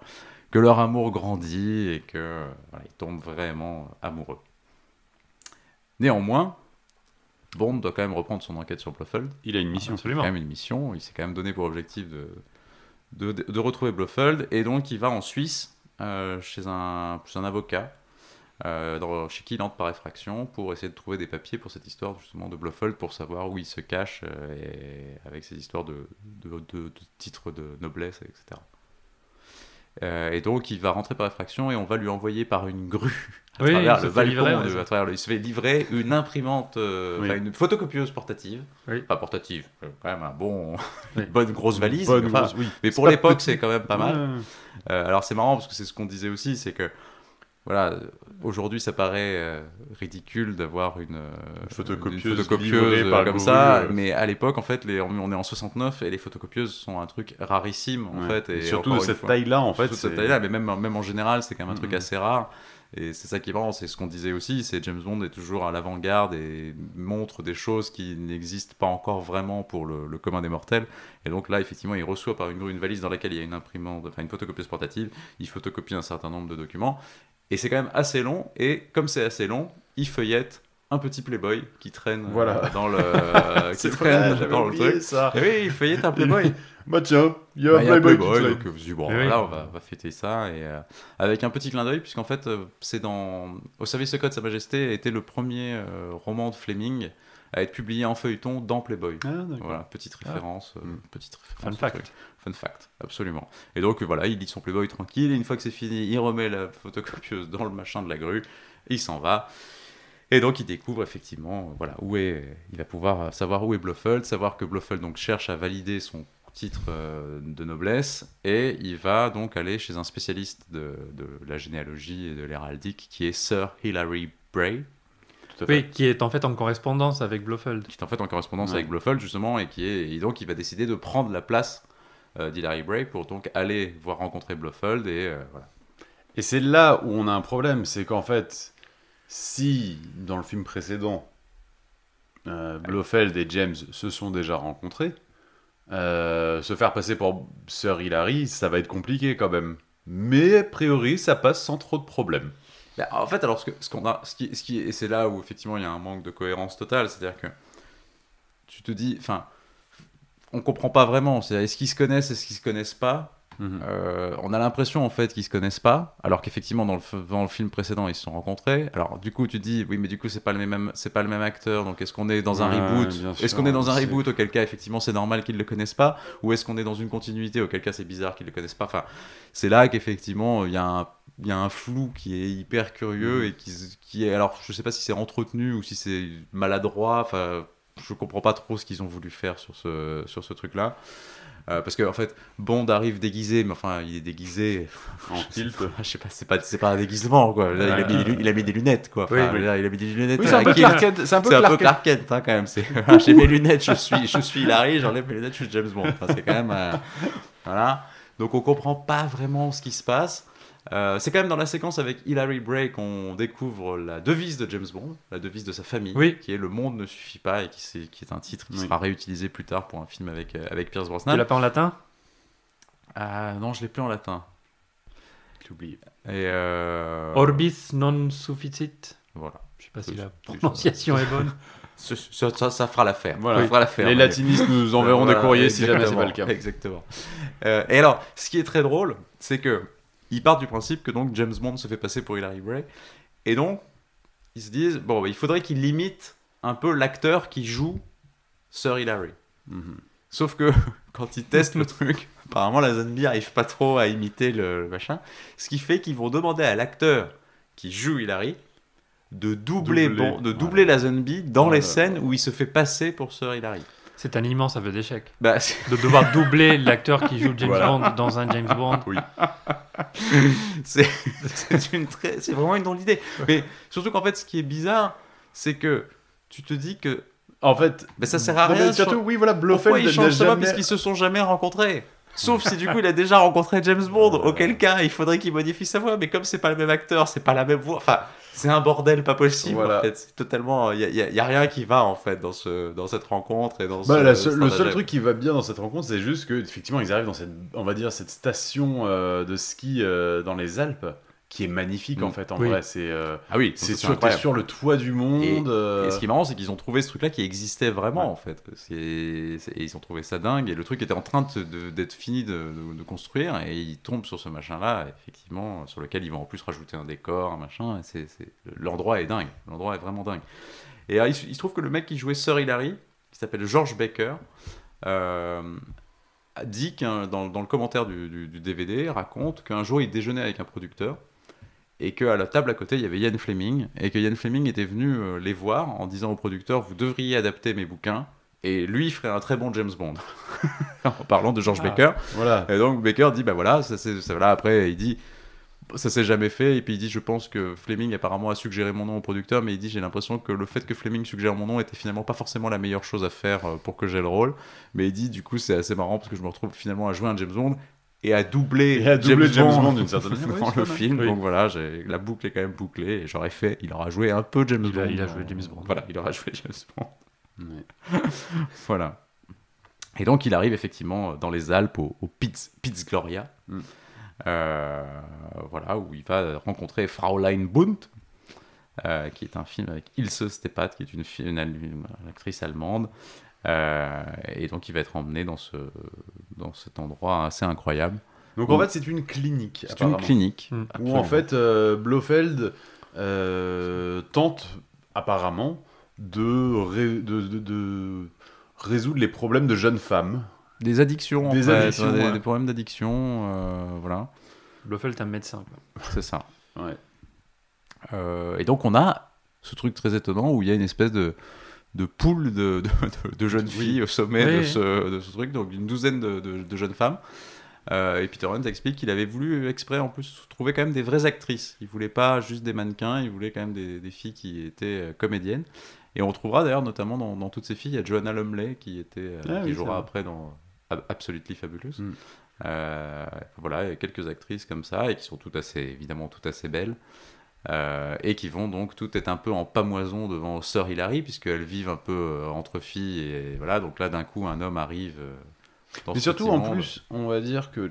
que leur amour grandit et que voilà, ils tombent vraiment amoureux. Néanmoins, Bond doit quand même reprendre son enquête sur Blofeld Il a une mission. c'est Absolument. quand même une mission. Il s'est quand même donné pour objectif de, de, de retrouver Blofeld. Et donc, il va en Suisse, euh, chez, un, chez un avocat, dans- chez qui il entre par effraction, pour essayer de trouver des papiers pour cette histoire justement de Blofeld, pour savoir où il se cache, euh, et, avec ces histoires de, de, de- de titres de noblesse, etc. Euh, et donc, il va rentrer par effraction et on va lui envoyer par une grue à Oui, travers le balcon, livrer, ouais, de- ça. à travers le- il se fait livrer une imprimante, euh, Oui. une photocopieuse portative. Oui. Pas portative, euh, quand même un bon, <laughs> une bonne grosse valise. Bonne enfin, grosse- oui. mais pour l'époque, c'est quand même pas mal. Euh, alors c'est marrant parce que c'est ce qu'on disait aussi, c'est que voilà, aujourd'hui ça paraît euh, ridicule d'avoir une, euh, photocopieuse une photocopieuse, euh, par comme ça, euh. mais à l'époque en fait, les, on est en 69 et les photocopieuses sont un truc rarissime en Ouais. fait. Et, Et surtout de cette taille-là, en fait. Surtout de cette taille-là, mais même, même en général, c'est quand même un truc Mhm. assez rare. Et c'est ça qui est marrant, c'est ce qu'on disait aussi, c'est James Bond est toujours à l'avant-garde et montre des choses qui n'existent pas encore vraiment pour le, le commun des mortels. Et donc là, effectivement, il reçoit par une, une valise dans laquelle il y a une imprimante, enfin une photocopieuse portative, il photocopie un certain nombre de documents. Et c'est quand même assez long, et comme c'est assez long, il feuillette un petit Playboy qui traîne euh, Voilà. dans le, <laughs> euh, qui traîne vrai, dans le truc. ça. Et oui, il feuillette un Playboy. Bah tiens, il y a Bah, un un Playboy, Playboy, qui donc euh, je dis, bon, Eh oui. voilà, on va, fêter ça. Et, euh, avec un petit clin d'œil, puisqu'en fait, euh, c'est dans Au service secret de Sa Majesté a été le premier euh, roman de Fleming à être publié en feuilleton dans Playboy. Ah. Voilà, petite référence. euh, Mm. petite Fun référence fact. truc. Fun fact, absolument. Et donc voilà, il lit son Playboy tranquille, et une fois que c'est fini, il remet la photocopieuse dans le machin de la grue, il s'en va. Et donc il découvre effectivement, voilà, où est, il va pouvoir savoir où est Blofeld, savoir que Blofeld donc cherche à valider son titre euh, de noblesse, et il va donc aller chez un spécialiste de, de la généalogie et de l'héraldique qui est Sir Hilary Bray. Oui, qui est en fait en correspondance avec Blofeld. qui est en fait en correspondance Ouais. avec Blofeld justement et qui est et donc il va décider de prendre la place euh, d'Hilary Bray pour donc aller voir rencontrer Blofeld et euh, voilà. Et c'est là où on a un problème, c'est qu'en fait, si dans le film précédent, euh, Blofeld et James se sont déjà rencontrés, euh, se faire passer pour Sir Hilary, ça va être compliqué quand même. Mais a priori, ça passe sans trop de problèmes. Bah, en fait, alors ce qu'on a, ce qui, et c'est là où effectivement il y a un manque de cohérence totale, c'est-à-dire que tu te dis, enfin, on comprend pas vraiment. C'est est-ce qu'ils se connaissent, est-ce qu'ils se connaissent pas? Mhm. Euh, On a l'impression en fait qu'ils se connaissent pas, alors qu'effectivement dans dans le film précédent ils se sont rencontrés. Alors du coup tu te dis, oui, mais du coup c'est pas le même, c'est pas le même acteur, donc est-ce qu'on est dans un Ouais, reboot Est-ce qu'on est dans un reboot auquel cas effectivement c'est normal qu'ils le connaissent pas, ou est-ce qu'on est dans une continuité auquel cas c'est bizarre qu'ils le connaissent pas Enfin, c'est là qu'effectivement il y a un il y a un flou qui est hyper curieux Mhm. et qui, qui est alors je sais pas si c'est entretenu ou si c'est maladroit enfin je comprends pas trop ce qu'ils ont voulu faire sur ce sur ce truc là parce que en fait Bond arrive déguisé mais enfin il est déguisé En <laughs> tilt. <laughs> je sais pas c'est pas c'est pas un déguisement quoi Là, il, a mis, il a mis des lunettes quoi Enfin, Oui, oui. dire, il a mis des lunettes Oui, c'est un peu. Clark Kent. C'est un peu Clark Kent. Clark Kent hein, quand même. C'est <laughs> j'ai mes lunettes, je suis, je suis Larry, j'enlève mes lunettes, je suis James Bond. Enfin, c'est quand même euh, voilà. Donc on comprend pas vraiment ce qui se passe. Euh, c'est quand même dans la séquence avec Hilary Bray qu'on découvre la devise de James Bond, la devise de sa famille, Oui. qui est le monde ne suffit pas et qui, c'est- qui est un titre qui Oui. sera réutilisé plus tard pour un film avec euh, avec Pierce Tu Brosnan. l'as pas en latin? Ah non, je l'ai plus en latin. J'ai oublié. Et euh, Orbis non sufficit. voilà. Je sais pas si la je- prononciation est bonne. <laughs> Ce- ce- ça, ça fera l'affaire. Voilà. Les latinistes nous enverront Voilà, des courriers si jamais c'est pas le exactement, cas. Exactement. Euh, et alors, ce qui est très drôle, c'est que ils partent du principe que donc James Bond se fait passer pour Hilary Bray, et donc ils se disent bon, bah, il faudrait qu'il limite un peu l'acteur qui joue Sir Hilary. Mhm. Sauf que <laughs> quand ils testent le truc, apparemment la zombie arrive pas trop à imiter le, le machin, ce qui fait qu'ils vont demander à l'acteur qui joue Hilary de doubler, de doubler la zombie dans Voilà. les scènes où il se fait passer pour Sir Hilary. C'est un immense aveu d'échec. Bah, De devoir doubler <laughs> l'acteur qui joue James Voilà. Bond dans un James Bond. <laughs> c'est c'est très c'est vraiment une drôle d'idée mais surtout qu'en fait ce qui est bizarre c'est que tu te dis que En fait, ben, ça sert à non, mais rien surtout, sur- oui, voilà, pourquoi Blofeld ils n'a changent ça jamais... parce qu'ils se sont jamais rencontrés sauf si du coup il a déjà rencontré James Bond <laughs> auquel cas il faudrait qu'il modifie sa voix mais comme c'est pas le même acteur c'est pas la même voix enfin c'est un bordel pas possible Voilà. en fait. C'est totalement il y, a- y a- rien qui va en fait dans ce dans cette rencontre et dans Bah, ce le seul truc qui va bien dans cette rencontre, c'est juste que effectivement ils arrivent dans cette, on va dire, cette station euh, de ski euh, dans les Alpes, qui est magnifique Mm. en fait. En Oui. vrai, c'est euh, ah oui c'est sur, sur le toit du monde. euh, Et ce qui est marrant, c'est qu'ils ont trouvé ce truc-là qui existait vraiment, Ouais. en fait. C'est- et ils ont trouvé ça dingue, et le truc était en train d'être fini de, de- de construire, et ils tombent sur ce machin-là, effectivement, sur lequel ils vont en plus rajouter un décor, un machin. c'est- L'endroit est dingue, l'endroit est vraiment dingue. Et alors, il, se- il se trouve que le mec qui jouait Sir Hilary, qui s'appelle George Baker, euh, dit qu'un dans, dans le commentaire du, du- du DVD, raconte qu'un jour il déjeunait avec un producteur et qu'à la table à côté il y avait Ian Fleming et que Ian Fleming était venu euh, les voir en disant au producteur vous devriez adapter mes bouquins et lui il ferait un très bon James Bond <laughs> en parlant de George Ah. Baker Voilà. et donc Baker dit bah voilà ça ça, voilà après il dit ça s'est jamais fait et puis il dit je pense que Fleming apparemment a suggéré mon nom au producteur mais il dit j'ai l'impression que le fait que Fleming suggère mon nom était finalement pas forcément la meilleure chose à faire euh, pour que j'ai le rôle mais il dit du coup c'est assez marrant parce que je me retrouve finalement à jouer un James Bond et à doubler, Et à doubler James Bond d'une <laughs> certaine manière. dans Oui, c'est le film Oui. donc voilà la boucle est quand même bouclée et j'aurais fait il aura joué un peu James Il a- Bond il a joué James Bond. voilà il aura <laughs> joué James Bond Ouais. <laughs> voilà. Et donc il arrive effectivement dans les Alpes au, au Piz, Piz Gloria, Mm. Euh, voilà, où il va rencontrer Fraulein Bunt, euh, qui est un film avec Ilse Stepat, qui est une, fi- une, une actrice allemande. Euh, et donc il va être emmené dans, ce, dans cet endroit assez incroyable. Donc en fait, c'est une clinique. C'est une clinique. Mm. Où en fait, euh, Blofeld euh, tente apparemment de, ré- de, de- de résoudre les problèmes de jeunes femmes. Des addictions, en Des fait, addictions, des, ouais. des problèmes d'addiction, euh, voilà, Blofeld est un médecin. c'est ça. Ouais. Euh, et donc on a ce truc très étonnant où il y a une espèce de, de poule de, de, de- de jeunes Oui. filles au sommet Oui, de, ce, de ce truc, donc une douzaine de, jeunes femmes. Euh, et Peter Hunt explique qu'il avait voulu exprès en plus trouver quand même des vraies actrices. Il voulait pas juste des mannequins, il voulait quand même des, des filles qui étaient euh, comédiennes. Et on retrouvera d'ailleurs notamment dans, dans toutes ces filles, il y a Joanna Lumley qui était euh, Ah qui oui, jouera après dans Ab- Absolutely Fabulous. Mm. Euh, voilà, il y a quelques actrices comme ça et qui sont toutes assez évidemment toutes assez belles. Euh, et qui vont donc toutes être un peu en pamoison devant Sœur Hilary, puisqu'elles vivent un peu euh, entre filles, et voilà, donc là d'un coup un homme arrive. euh, dans Mais surtout, en plus, on va dire que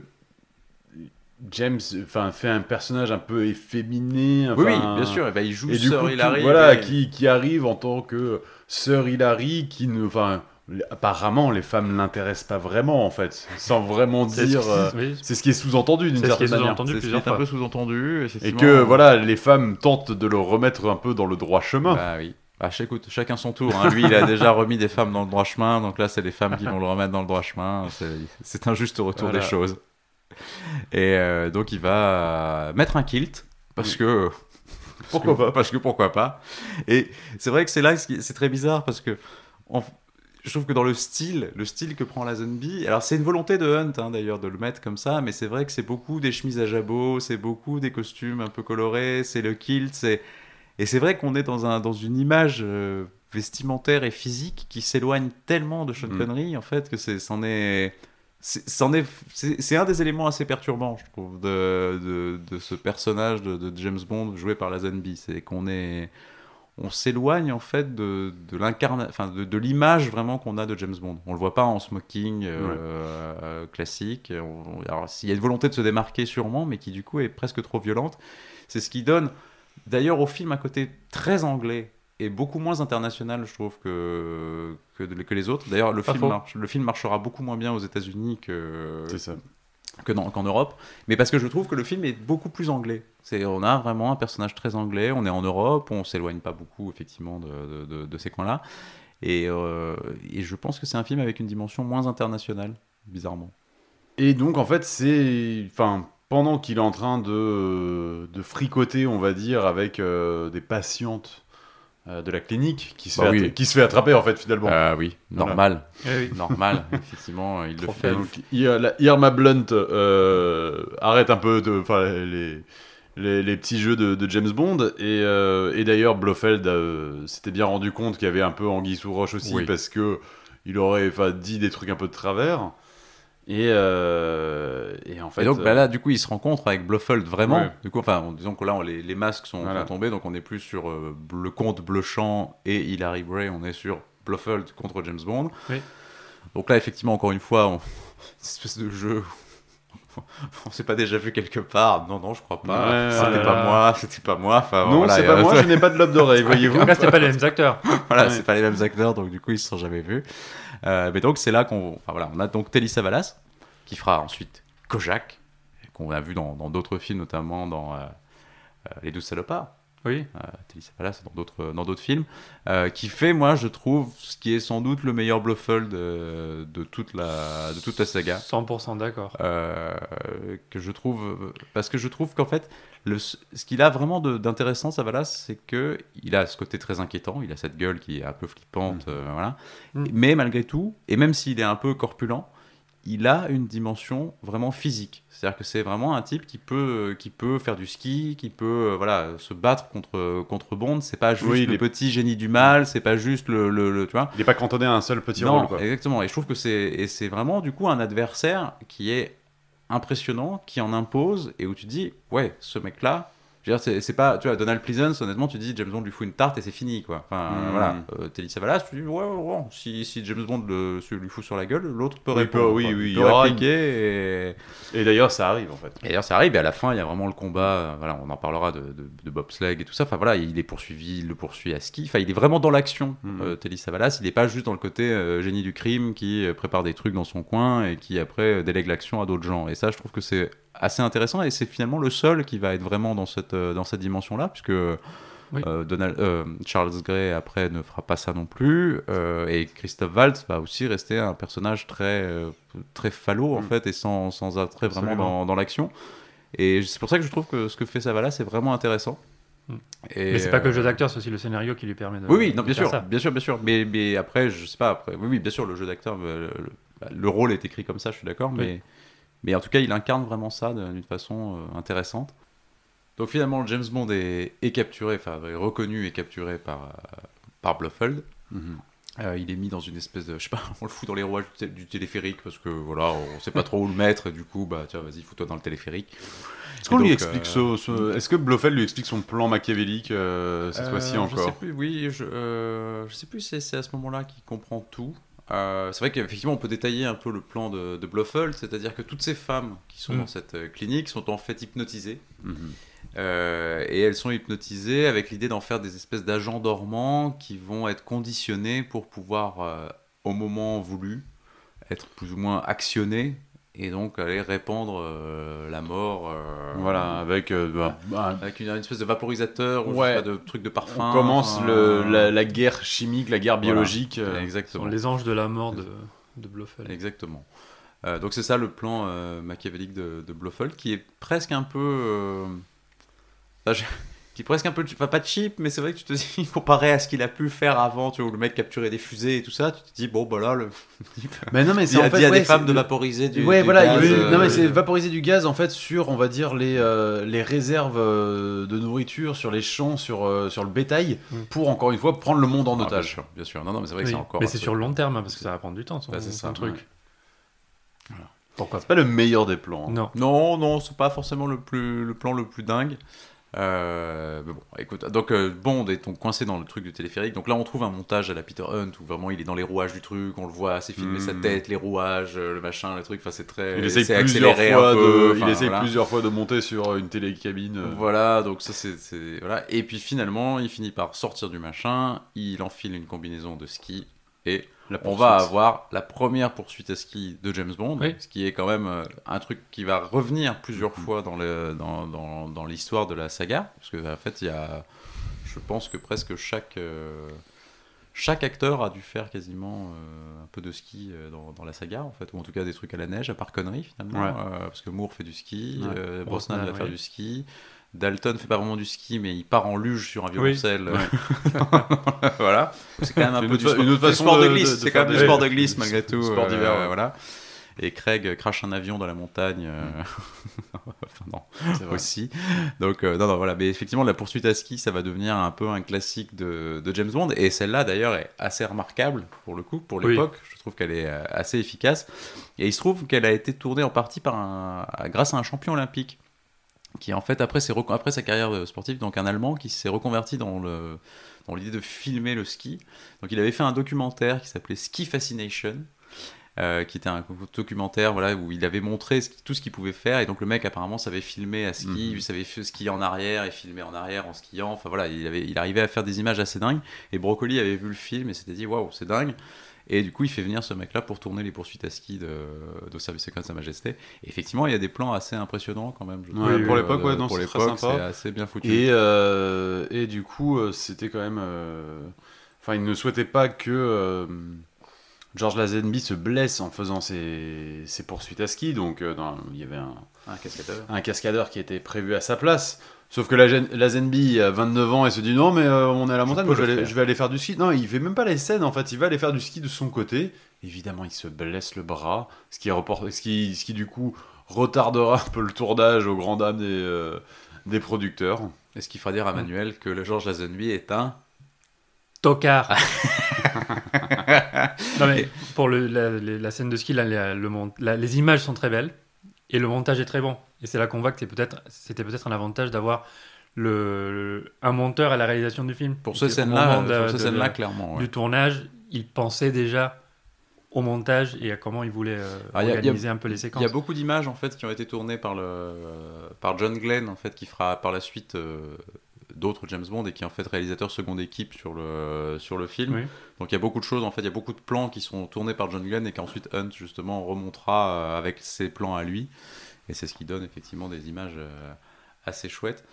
James enfin, fait un personnage un peu efféminé. Oui, oui, bien sûr. Et ben, il joue tout- Hilary. voilà, et- qui, qui arrive en tant que Sir Hilary, qui ne, enfin, apparemment les femmes l'intéressent pas vraiment en fait, sans vraiment C'est ce dire. euh, oui, c'est ce qui est sous-entendu d'une c'est ce qui est certaine manière. sous-entendu C'est ce qui est un peu sous-entendu. Et que voilà, les femmes tentent de le remettre un peu dans le droit chemin. Bah oui. Bah, écoute, chacun son tour. hein. Lui, il a <laughs> déjà remis des femmes dans le droit chemin, donc là, c'est les femmes qui vont le remettre dans le droit chemin. C'est- un juste retour Voilà. des choses. Et euh, donc, il va mettre un kilt parce que Pourquoi que- pas Parce que pourquoi pas. Et c'est vrai que c'est là, c'est très bizarre parce que je trouve que dans le style, le style que prend la zombie, alors c'est une volonté de Hunt hein, d'ailleurs de le mettre comme ça, mais c'est vrai que c'est beaucoup des chemises à jabot, c'est beaucoup des costumes un peu colorés, c'est le kilt, c'est et c'est vrai qu'on est dans un dans une image euh, vestimentaire et physique qui s'éloigne tellement de Sean Mm. Connery en fait que c'est c'en est c'est c'en est, c'est c'est un des éléments assez perturbants, je trouve, de, de, de ce personnage de, de James Bond joué par la zombie. C'est qu'on est, on s'éloigne en fait de, de l'incarna, enfin de, de l'image vraiment qu'on a de James Bond. On le voit pas en smoking euh, euh, classique. On- alors s'il y a une volonté de se démarquer sûrement, mais qui du coup est presque trop violente. C'est ce qui donne d'ailleurs au film un côté très anglais et beaucoup moins international, je trouve, que, que, que les autres. D'ailleurs, le, film marche- le film marchera beaucoup moins bien aux États-Unis que, C'est ça. Que dans- qu'en Europe, mais parce que je trouve que le film est beaucoup plus anglais. C'est, on a vraiment un personnage très anglais, on est en Europe, on s'éloigne pas beaucoup effectivement de, de- ces coins-là, et, euh, et je pense que c'est un film avec une dimension moins internationale, bizarrement. Et donc, en fait, c'est. Enfin, pendant qu'il est en train de, de fricoter, on va dire, avec euh, des patientes de la clinique, qui se, Bah fait, oui. attra- qui se fait attraper, en fait, finalement. Ah oui, normal, oui. normal, <laughs> effectivement, il le fait. Donc, Irma Blunt euh, arrête un peu de, enfin, les, les, les petits jeux de, de James Bond. Et, euh, et d'ailleurs, Blofeld euh, s'était bien rendu compte qu'il y avait un peu Anguille sous roche aussi, Oui. parce que il aurait dit des trucs un peu de travers. Et, euh, et en fait. et donc euh, bah là, du coup, il se rencontre avec Blofeld vraiment. Ouais. Du coup, enfin, on- disons que là, on- les, les masques sont, Voilà. sont tombés, donc on n'est plus sur euh, le comte Blechamp et Hilary Bray, on est sur Blofeld contre James Bond. Oui. Donc là, effectivement, encore une fois, on... <laughs> une espèce de jeu. <laughs> on s'est pas déjà vu quelque part Non, non, je crois pas. Ouais, c'était pas moi, c'était pas moi. Enfin, non, voilà, c'est pas euh, moi, je n'ai pas de lobe d'oreille, <laughs> voyez-vous. En tout cas, c'était pas les mêmes acteurs. voilà, Ouais. c'est pas les mêmes acteurs, donc du coup ils se sont jamais vus. Euh, mais donc c'est là qu'on, enfin voilà, on a donc Telly Savalas qui fera ensuite Kojak, qu'on a vu dans d'autres films, notamment dans euh, euh, Les Douze Salopards. Oui. Euh, Telly Savalas dans d'autres dans d'autres films, euh, qui fait moi je trouve ce qui est sans doute le meilleur Blofeld de, de toute la de toute la saga. 100% d'accord. Euh, que je trouve parce que je trouve qu'en fait le, ce qu'il a vraiment d'intéressant Savalas c'est que il a ce côté très inquiétant il a cette gueule qui est un peu flippante euh, voilà Mm. mais malgré tout et même s'il est un peu corpulent il a une dimension vraiment physique c'est-à-dire que c'est vraiment un type qui peut qui peut faire du ski qui peut euh, voilà se battre contre contre Bond c'est pas juste Oui, le est- petit génie du mal c'est pas juste le, le, le- tu vois Il n'est pas cantonné à un seul petit non, rôle, quoi. exactement. Et je trouve que c'est et c'est vraiment du coup un adversaire qui est impressionnant, qui en impose et où tu dis ouais, ce mec-là. Je veux dire, C'est pas, tu vois, Donald Pleasance, honnêtement, tu dis James Bond lui fout une tarte et c'est fini, quoi. Enfin, Mm. voilà. Euh, Telly Savalas, tu dis ouais, ouais, ouais, si, si James Bond le, lui fout sur la gueule, l'autre peut Oui, répondre. oui, quoi. oui, il peut répliquer et- Et d'ailleurs, ça arrive, en fait. et d'ailleurs, ça arrive, et à la fin, il y a vraiment le combat. euh, voilà, on en parlera de, de, de bobsleigh et tout ça. Enfin voilà, il est poursuivi, il le poursuit à ski. Enfin, il est vraiment dans l'action, Mhm. euh, Telly Savalas. Il n'est pas juste dans le côté génie du crime qui prépare des trucs dans son coin et qui après délègue l'action à d'autres gens. Et ça, je trouve que c'est assez intéressant et c'est finalement le seul qui va être vraiment dans cette, euh, dans cette dimension-là, puisque. Oui. euh, Donald, euh, Charles Gray après ne fera pas ça non plus euh, et Christophe Waltz va aussi rester un personnage très très falot en Mm. fait et sans, sans attrait vraiment Absolument. dans, dans l'action et c'est pour ça que je trouve que ce que fait Savalas c'est vraiment intéressant. Mm. Et, Mais c'est pas que le jeu d'acteur, c'est aussi le scénario qui lui permet de. Oui, oui, non, bien faire sûr, ça. bien sûr, bien sûr. Mais, mais après, je sais pas. Après, oui, oui, bien sûr, le jeu d'acteur, le, bah, le rôle est écrit comme ça, je suis d'accord. Mais, mais en tout cas, il incarne vraiment ça d'une façon euh, intéressante. Donc finalement, James Bond est, est capturé, enfin est reconnu et capturé par euh, par. Mhm. Euh, il est mis dans une espèce de, je sais pas, <laughs> on le fout dans les rouages du, té- du téléphérique parce que voilà, on sait pas trop où le mettre. Et du coup, bah tiens, vas-y, fous-toi dans le téléphérique. Est-ce qu'on lui explique euh, ce, ce- Est-ce que Blofeld lui explique son plan machiavélique euh, cette Euh, fois-ci Je sais encore plus, oui, je, euh, je sais plus si c'est à ce moment-là qu'il comprend tout. Euh, c'est vrai qu'effectivement, on peut détailler un peu le plan de, de Blofeld, c'est-à-dire que toutes ces femmes qui sont Mm. dans cette euh, clinique sont en fait hypnotisées. Mhm. Euh, et elles sont hypnotisées avec l'idée d'en faire des espèces d'agents dormants qui vont être conditionnés pour pouvoir, euh, au moment voulu, être plus ou moins actionnés et donc aller répandre euh, la mort. euh, Voilà, avec. euh, bah, bah, Avec une, une espèce de vaporisateur ou je Ouais. sais pas, de truc de parfum. on commence le, la, la guerre chimique, la guerre Voilà. biologique. euh, Exactement. les anges de la mort de, de Blofeld. Exactement. Euh, donc c'est ça le plan euh, machiavélique de, de Blofeld qui est presque un peu... euh, là, je- qui est presque un peu... Enfin, pas cheap, mais c'est vrai que tu te dis, <laughs> comparé à ce qu'il a pu faire avant, tu vois, où le mec capturait des fusées et tout ça, tu te dis, bon, bah là, le <laughs> Mais non, mais il c'est a en fait dit à ouais, des femmes de vaporiser du ouais, du voilà, gaz, il euh, non mais c'est vaporiser du gaz en fait sur, on va dire les euh, les réserves euh, de nourriture, sur les champs, sur euh, sur le bétail, Mm. pour encore une fois prendre le monde en ah, bien otage. sûr, bien sûr. Non, non, mais c'est vrai que c'est encore... mais un c'est sur le long terme, hein, parce que ça va prendre du temps, son, Bah, c'est ça, truc. ouais. C'est pas le meilleur des plans. hein. Non. Non, non, c'est pas forcément le, plus, le plan le plus dingue. Euh, mais bon, écoute, donc euh, Bond est donc coincé dans le truc du téléphérique. Donc là, on trouve un montage à la Peter Hunt où vraiment il est dans les rouages du truc. On le voit, c'est filmé sa Mm. tête, les rouages, euh, le machin, le truc. Enfin, c'est très. Il essaye plusieurs fois de, peu, il enfin, essaye voilà. plusieurs fois de monter sur une télécabine. euh. Voilà, donc ça c'est voilà. Et puis finalement, il finit par sortir du machin. Il enfile une combinaison de ski et on va avoir la première poursuite à ski de James Bond, Oui. ce qui est quand même euh, un truc qui va revenir plusieurs Mhm. fois dans le dans, dans, dans l'histoire de la saga, parce que en fait il y a, je pense que presque chaque euh, chaque acteur a dû faire quasiment euh, un peu de ski euh, dans, dans la saga en fait, ou en tout cas des trucs à la neige, à part conneries finalement, Ouais. euh, parce que Moore fait du ski, Ouais. Brosnan va faire du ski. Dalton fait pas vraiment du ski, mais il part en luge sur un violoncelle. <laughs> Voilà. C'est quand même un peu du sport, une autre du façon sport de, de- glisse. C'est quand même du sport de glisse malgré tout. sport euh, d'hiver, ouais. Voilà. Et Craig crache un avion dans la montagne. euh, <laughs> enfin, non, aussi. Donc, euh, non, non, voilà. Mais effectivement, la poursuite à ski, ça va devenir un peu un classique de, de James Bond. Et celle-là, d'ailleurs, est assez remarquable pour le coup, pour Oui. l'époque. Je trouve qu'elle est assez efficace. Et il se trouve qu'elle a été tournée en partie par un, grâce à un champion olympique qui, en fait, après, après sa carrière de sportive, donc un Allemand qui s'est reconverti dans le dans l'idée de filmer le ski. Donc, il avait fait un documentaire qui s'appelait Ski Fascination. euh, qui était un documentaire voilà, où il avait montré ce tout ce qu'il pouvait faire et donc le mec apparemment savait filmer à ski, Mhm. il savait skier en arrière et filmer en arrière en skiant, enfin voilà, il, avait, il arrivait à faire des images assez dingues et Broccoli avait vu le film et s'était dit waouh c'est dingue et du coup il fait venir ce mec là pour tourner les poursuites à ski de, de Service Secret de Sa Majesté et effectivement il y a des plans assez impressionnants quand même je pour euh, l'époque, ouais, non, pour c'est l'époque assez bien foutu Et, euh, et du coup, euh, c'était quand même. euh, Enfin, il ne souhaitait pas que euh, George Lazenby se blesse en faisant ses, ses poursuites à ski. Donc, euh, dans- il y avait un, un cascadeur un cascadeur qui était prévu à sa place. Sauf que la Gen- Lazenby a 29 ans et se dit non, mais euh, on est à la montagne, je, vais aller, faire. je vais aller faire du ski. Non, il fait même pas les scènes en fait, il va aller faire du ski de son côté. Évidemment, il se blesse le bras, ce qui, report- ce qui, ce qui du coup retardera un peu le tournage aux grandes dames des, euh, des producteurs. et ce qui fera dire à Manuel que le George Lazenby est un Tocard. <laughs> non mais pour le, la, la- la scène de ski, là, le la- les images sont très belles et le montage est très bon. Et c'est là qu'on voit que c'était peut-être un avantage d'avoir le, un monteur à la réalisation du film. pour ces scènes-là clairement ouais. du tournage, il pensait déjà au montage et à comment il voulait euh, Ah, il a- il a- organiser un peu les Il séquences. y a beaucoup d'images en fait qui ont été tournées par le par John Glenn en fait qui fera par la suite euh, d'autres James Bond et qui est en fait réalisateur seconde équipe sur le sur le film. Oui. Donc il y a beaucoup de choses en fait, il y a beaucoup de plans qui sont tournés par John Glenn et qu'ensuite Hunt justement remontera euh, avec ses plans à lui et c'est ce qui donne effectivement des images euh, assez chouettes.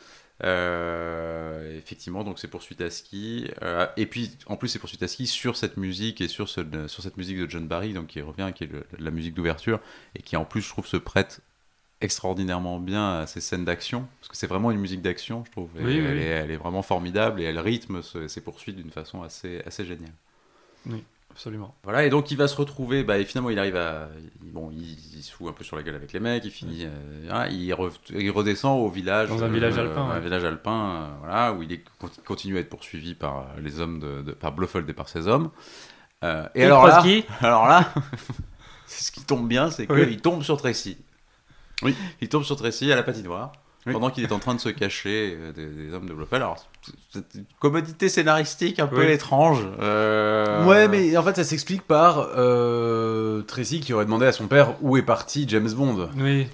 Euh, effectivement, donc c'est poursuite à ski. Euh, et puis, en plus, c'est poursuite à ski sur cette musique et sur, ce, sur cette musique de John Barry, donc qui revient, qui est le- la musique d'ouverture, et qui en plus, je trouve, se prête extraordinairement bien à ces scènes d'action, parce que c'est vraiment une musique d'action, je trouve. Et Oui, oui, elle, oui. Est, elle est vraiment formidable et elle rythme ces poursuites d'une façon assez, assez géniale. Absolument. Voilà, et donc il va se retrouver, bah, et finalement il arrive à. Bon, il, il se fout un peu sur la gueule avec les mecs, il finit. euh, voilà, il, re- il redescend au village. Dans un village alpin, Un ouais. village alpin, euh, voilà, où il est, continue à être poursuivi par les hommes de, de- par Blofeld et par ses hommes. Euh, et alors là, <laughs> alors là, <laughs> ce qui tombe bien, c'est Oui. qu'il tombe sur Tracy. Oui. Il tombe sur Tracy à la patinoire. Oui. pendant qu'il est en train de se cacher euh, des, des hommes de Blofeld. Alors, c'est- c'est une commodité scénaristique un peu Oui. étrange. euh, Ouais, mais en fait, ça s'explique par euh, Tracy qui aurait demandé à son père où est parti James Bond. Oui,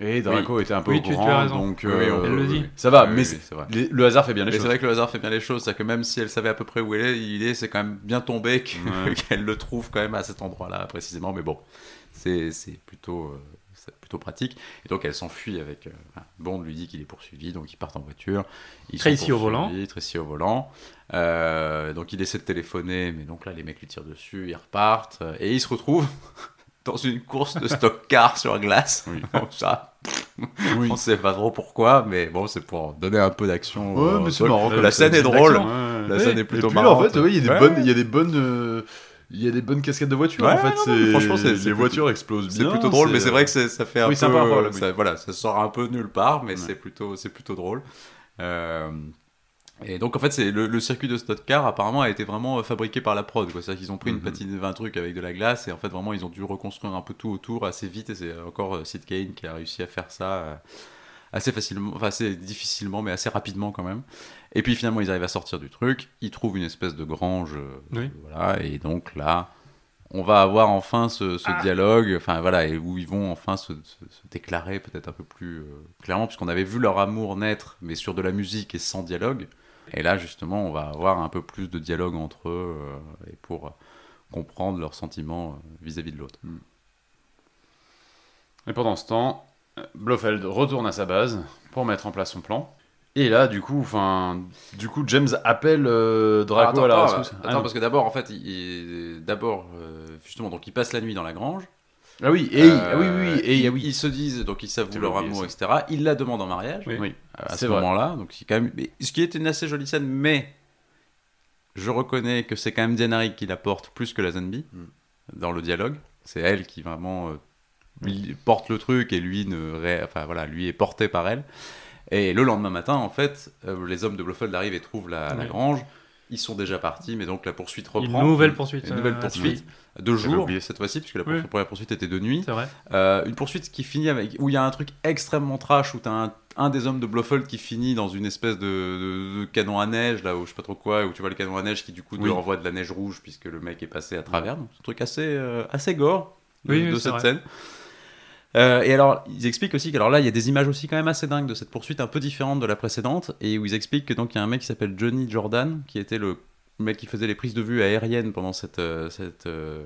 Et Draco était un peu Oui, au tu- courant, as raison. donc oui, Elle le dit. Ça va, Oui, mais oui, c'est- c'est vrai. les- le hasard fait bien les Mais c'est choses. vrai que le hasard fait bien les choses, c'est-à-dire que même si elle savait à peu près où elle est, il est, c'est quand même bien tombé Ouais. <laughs> qu'elle le trouve quand même à cet endroit-là précisément. Mais bon, c'est c'est plutôt, euh, c'est plutôt pratique. Et donc elle s'enfuit avec. euh, enfin, Bond lui dit qu'il est poursuivi, donc ils partent en voiture. Ils Tracy au volant. Tracy au volant. Euh, donc il essaie de téléphoner, mais donc là les mecs lui tirent dessus, ils repartent euh, et ils se retrouvent <laughs> dans une course de stock car <laughs> sur glace. Oui. <laughs> Bon, ça, Oui. on sait pas trop pourquoi, mais bon, c'est pour donner un peu d'action. Ouais, euh. La scène est drôle. Ouais. La Ouais. scène est plutôt Et puis là, marrante. en fait, ouais, il y a des Ouais. bonnes, il y a des bonnes, euh, il y a des bonnes cascades de voitures. Ouais, en fait, non, non, c'est franchement, c'est- les c'est voitures explosent C'est bien. plutôt drôle, mais c'est vrai que c'est- ça fait un oui, peu. c'est un problème, oui. ça, voilà, ça sort un peu nulle part, mais Ouais. c'est plutôt, c'est plutôt drôle. Euh, et donc en fait, c'est le, le circuit de stock car apparemment a été vraiment euh, fabriqué par la prod. quoi. C'est-à-dire qu'ils ont pris une Mhm. patine, un truc avec de la glace et en fait vraiment ils ont dû reconstruire un peu tout autour assez vite. Et c'est encore euh, Sid Kane qui a réussi à faire ça. assez facilement, enfin assez difficilement, mais assez rapidement quand même. Et puis finalement, ils arrivent à sortir du truc. Ils trouvent une espèce de grange, euh, Oui. voilà. Et donc là, on va avoir enfin ce, ce dialogue, enfin voilà, et où ils vont enfin se, se- se déclarer peut-être un peu plus euh, clairement, puisqu'on avait vu leur amour naître, mais sur de la musique et sans dialogue. Et là, justement, on va avoir un peu plus de dialogue entre eux euh, et pour euh, comprendre leurs sentiments euh, vis-à-vis de l'autre. Et pendant ce temps, Blofeld retourne à sa base pour mettre en place son plan. Et là, du coup, enfin, du coup, James appelle euh, Draco Ah, à la attends, rescousse. attends, Ah, non. parce que d'abord, en fait, il, il- d'abord, euh, justement, donc ils passent la nuit dans la grange. Ah oui, et Euh, ah oui, oui, oui, et ils, oui. ils se disent, donc ils s'avouent J'avais leur oublié amour, ça. etc. Ils la demandent en mariage. Oui. Oui. à C'est ce vrai. moment-là. Donc, c'est quand même, mais ce qui est une assez jolie scène, mais je reconnais que c'est quand même Diana Rigg qui la porte plus que la Zenby Mm. dans le dialogue. C'est elle qui vraiment euh, porte le truc et lui ne, ré- enfin voilà, lui est porté par elle. Et le lendemain matin, en fait, euh, les hommes de Blofeld arrivent et trouvent la, grange. Ils sont déjà partis, mais donc la poursuite Une reprend. nouvelle poursuite. Une nouvelle euh, poursuite de J'avais jour oublié. cette fois-ci, puisque la Oui. première poursuite était de nuit. C'est vrai. Euh, une poursuite qui finit avec où il y a un truc extrêmement trash où t'as un, un des hommes de Blofeld qui finit dans une espèce de, de- de canon à neige là où je sais pas trop quoi où tu vois le canon à neige qui du coup renvoie de la neige rouge puisque le mec est passé à travers donc c'est un truc assez euh, assez gore de, Oui, oui, de c'est cette vrai. scène Euh, et alors ils expliquent aussi qu'alors là il y a des images aussi quand même assez dingues de cette poursuite un peu différente de la précédente et où ils expliquent que donc il y a un mec qui s'appelle Johnny Jordan qui était le mec qui faisait les prises de vue aériennes pendant cette, euh, cette euh,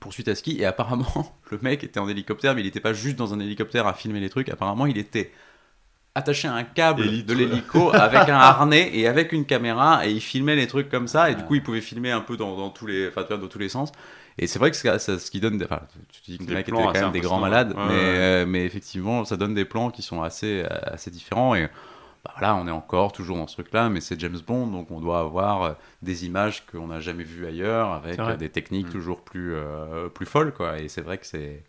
poursuite à ski et apparemment <laughs> le mec était en hélicoptère mais il n'était pas juste dans un hélicoptère à filmer les trucs apparemment il était attaché à un câble Élite, de l'hélico avec un harnais et avec une caméra et il filmait les trucs comme ça et du Ah. coup il pouvait filmer un peu dans, dans tous les enfin dans tous les sens et c'est vrai que c'est ça- ce qui donne des- enfin tu te dis que Des le mec était plans quand même des grands malades Ouais, mais, ouais. euh, mais effectivement ça donne des plans qui sont assez assez différents et bah voilà, on est encore toujours dans ce truc-là, mais c'est James Bond, donc on doit avoir euh, des images qu'on n'a jamais vues ailleurs, avec euh, des techniques Mm. toujours plus, euh, plus folles, quoi. Et c'est vrai que c'est,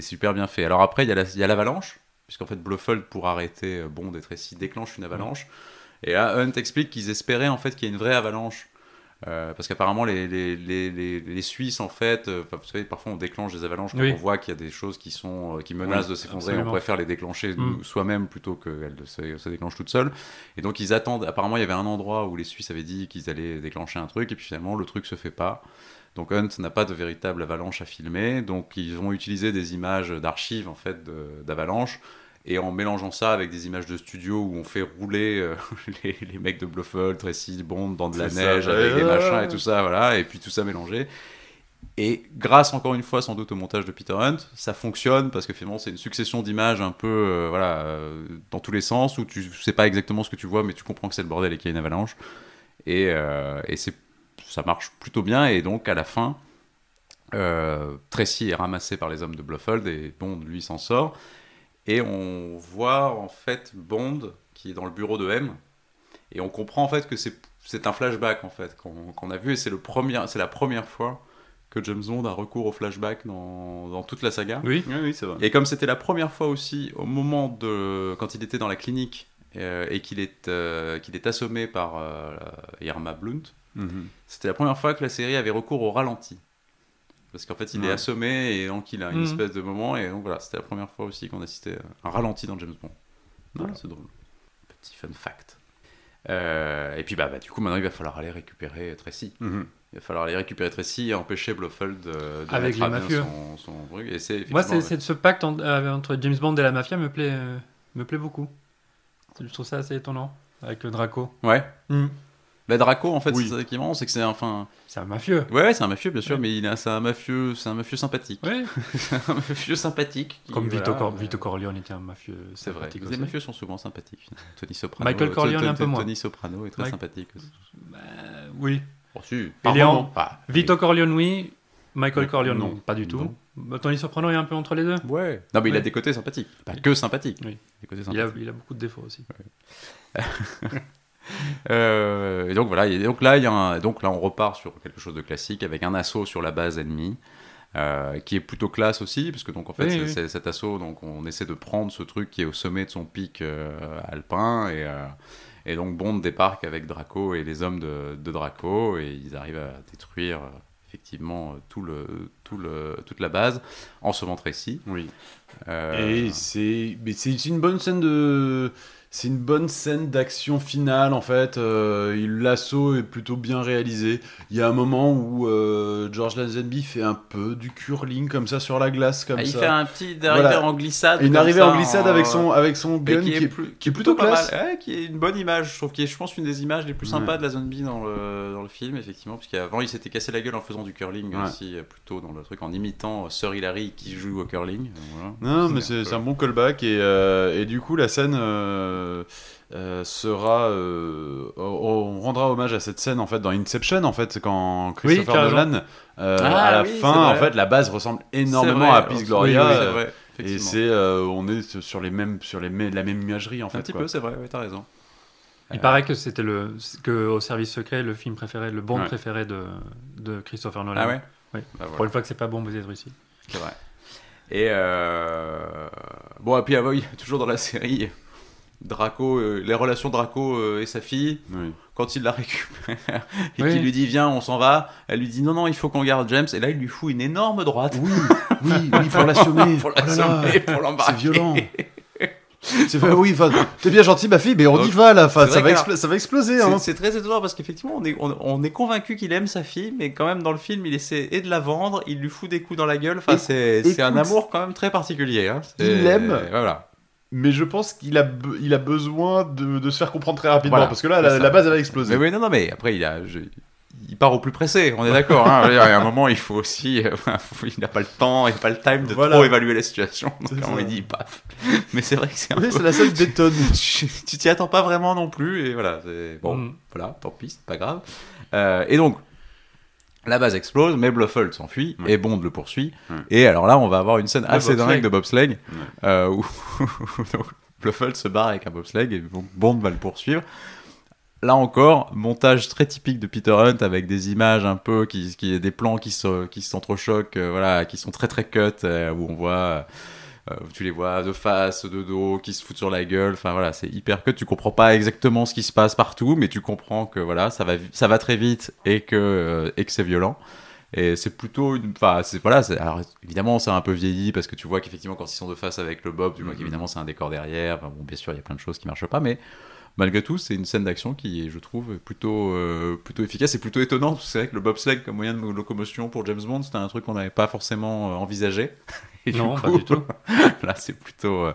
super bien fait. Alors après, il y a la- l'avalanche, puisqu'en fait, Blofeld, pour arrêter euh, Bond et Tracy, déclenche une avalanche. Et là, Hunt explique qu'ils espéraient en fait qu'il y ait une vraie avalanche. Euh, parce qu'apparemment les, les, les, les, Suisses en fait, euh, vous savez parfois on déclenche des avalanches quand Oui. on voit qu'il y a des choses qui sont euh, qui menacent Oui, de s'effondrer, on préfère les déclencher Mm. soi-même plutôt qu'elles se, se déclenchent toutes seules. Et donc ils attendent. Apparemment, il y avait un endroit où les Suisses avaient dit qu'ils allaient déclencher un truc, et puis finalement, le truc se fait pas. Donc Hunt n'a pas de véritable avalanche à filmer. Donc ils vont utiliser des images d'archives en fait d'avalanche. Et en mélangeant ça avec des images de studio où on fait rouler euh, <laughs> les, les mecs de Blofeld, Tracy, Bond dans de la ça, neige avec des machins et tout ça, voilà, et puis tout ça mélangé. Et grâce encore une fois sans doute au montage de Peter Hunt, ça fonctionne parce que finalement c'est une succession d'images un peu euh, voilà euh, dans tous les sens où tu sais pas exactement ce que tu vois mais tu comprends que c'est le bordel et qu'il y a une avalanche. Et, euh, et c'est ça marche plutôt bien. Et donc à la fin Tracy est ramassé par les hommes de Blofeld et Bond lui s'en sort et on voit en fait Bond qui est dans le bureau de M et on comprend en fait que c'est c'est un flashback en fait qu'on a vu et c'est le premier c'est la première fois que James Bond a recours au flashback dans, dans toute la saga. Oui. Oui, oui, c'est vrai. Et comme c'était la première fois aussi, au moment de quand il était dans la clinique euh, et qu'il est, euh, qu'il est assommé par euh, Irma Blunt, Mhm. c'était la première fois que la série avait recours au ralenti. Parce qu'en fait, il est assommé et donc il a une Mhm. espèce de moment. Et donc voilà, c'était la première fois aussi qu'on assistait à un ralenti dans James Bond. Voilà, c'est drôle. Petit fun fact. Euh, et puis bah, bah, du coup maintenant il va falloir aller récupérer Tracy. Mhm. Il va falloir aller récupérer Tracy et empêcher Blofeld de, de Avec les mafieux. son, son truc. Et c'est Moi, c'est ce pacte en- euh, entre James Bond et la mafia me plaît, euh, me plaît beaucoup. Je trouve ça assez étonnant avec le Draco. Ouais. Hmm. Bah, Draco en fait Oui. c'est ça qui est marrant, c'est que c'est enfin. C'est un mafieux. Ouais, ouais, c'est un mafieux bien sûr, Ouais. mais il a c'est un mafieux, c'est un mafieux sympathique. Ouais. <laughs> un mafieux sympathique. qui, Comme Vito, voilà, Cor- euh, Vito Corleone était un mafieux. C'est vrai. Les mafieux sont souvent sympathiques. Tony Soprano. Michael Corleone, Tony- un peu moins. Tony Soprano est très sympathique. Bah, oui. Est Ah, Vito Corleone, oui. Michael Ouais, Corleone, non, pas du tout. Bah, Tony Soprano est un peu entre les deux. Ouais. Non, mais il a Ouais. des côtés sympathiques. Pas que sympathiques. Oui. Des côtés Il a, sympathiques. il a beaucoup de défauts aussi. <laughs> Euh, et donc voilà. Et donc là, il y a un- donc là, on repart sur quelque chose de classique avec un assaut sur la base ennemie. euh, qui est plutôt classe aussi, parce que donc en fait Oui, oui. cet assaut, donc on essaie de prendre ce truc qui est au sommet de son pic euh, alpin, et, euh, et donc Bond débarque avec Draco et les hommes de, de Draco, et ils arrivent à détruire effectivement tout le, tout le, toute la base en se montrant ici. Oui. Et c'est une bonne scène de c'est une bonne scène d'action finale en fait. Euh, L'assaut est plutôt bien réalisé. Il y a un moment où euh, George Lazenby fait un peu du curling comme ça sur la glace comme ah, il ça. fait un petit Voilà. arrivée en glissade. Une arrivée ça, en glissade avec son avec son gun qui, est, qui est, plus- qui est plutôt classe. mal, ouais, qui est une bonne image. Je trouve qui est, je pense, une des images les plus sympas Ouais. de la zombie dans le, dans le film, effectivement, parce qu'avant il s'était cassé la gueule en faisant du curling Ouais. aussi, euh, plutôt dans le truc, en imitant euh, Sir Hilary qui joue au curling. voilà. Non, mais C'est un peu- bon callback et, euh, et du coup la scène sera euh, on- rendra hommage à cette scène en fait dans Inception en fait quand Christopher carrément. Nolan euh, Ah, à la oui, fin en fait la base ressemble énormément vrai, à Peace oui, Gloria oui, c'est euh, vrai, et c'est euh, on est sur les mêmes sur les mêmes la même imagerie en fait un petit quoi. peu, c'est vrai, ouais, t'as raison. Il Euh, paraît que c'était le que au service secret le film préféré, le Bond Ouais. préféré de, de Christopher Nolan. Ah ouais? Oui. Bah, Pour une fois que c'est pas bon, vous êtes réussi. c'est vrai. Et euh... bon, et puis ah, oui, <laughs> toujours dans la série, Draco, euh, les relations Draco euh, et sa fille. Oui. quand il la récupère <laughs> et Oui. qu'il lui dit viens on s'en va elle lui dit non non il faut qu'on garde James et là il lui fout une énorme droite oui <laughs> oui oui pour l'assommer <laughs> pour Oh l'assommer pour l'embarquer c'est violent c'est fait, oui t'es bien gentil ma fille mais on Donc, y va là ça vrai va, qu'alors- expl- ça va exploser C'est- hein. c'est très étonnant parce qu'effectivement on est, on, on est convaincu qu'il aime sa fille mais quand même dans le film il essaie et de la vendre il lui fout des coups dans la gueule enfin c'est c'est un amour quand même très particulier hein. Il l'aime. voilà mais je pense qu'il a, be- il a besoin de, de se faire comprendre très rapidement Voilà, parce que là la, base elle va exploser mais oui non non mais après il a je- il part au plus pressé, on est d'accord. Hein. <laughs> A un moment, il faut aussi, euh, <laughs> il n'a pas le temps, il n'a pas le time de Voilà. trop évaluer la situation. Donc, à ça. il dit paf. Mais c'est vrai que c'est un oui peu c'est la seule <laughs> détonne tu t'y attends pas vraiment non plus et voilà bon Mm. voilà tant pis c'est pas grave Euh, et donc la base explose mais Blofeld s'enfuit Ouais. et Bond le poursuit Ouais. et alors là on va avoir une scène assez dingue de bobsleigh euh, <laughs> où donc, Blofeld se barre avec un bobsleigh et Bond va le poursuivre Là encore, montage très typique de Peter Hunt avec des images un peu qui, qui des plans qui se qui s'entrechoquent, euh, voilà, qui sont très très cut, euh, où on voit euh, tu les vois de face, de dos, qui se foutent sur la gueule. Enfin voilà, c'est hyper cut. Tu comprends pas exactement ce qui se passe partout, mais tu comprends que voilà, ça va, ça va très vite et que euh, et que c'est violent. Et c'est plutôt une. Enfin, c'est voilà. Alors évidemment, c'est un peu vieilli parce que tu vois qu'effectivement, quand ils sont de face avec le Bob, tu vois Mhm. qu'évidemment, c'est un décor derrière. Enfin, bon, bien sûr, il y a plein de choses qui marchent pas, mais malgré tout, c'est une scène d'action qui est, je trouve, plutôt, euh, plutôt efficace et plutôt étonnante. que C'est vrai que le bobsleigh comme moyen de locomotion pour James Bond, c'était un truc qu'on n'avait pas forcément euh, envisagé. <laughs> <laughs> Et Non, du pas du tout. <laughs> là, c'est plutôt, euh,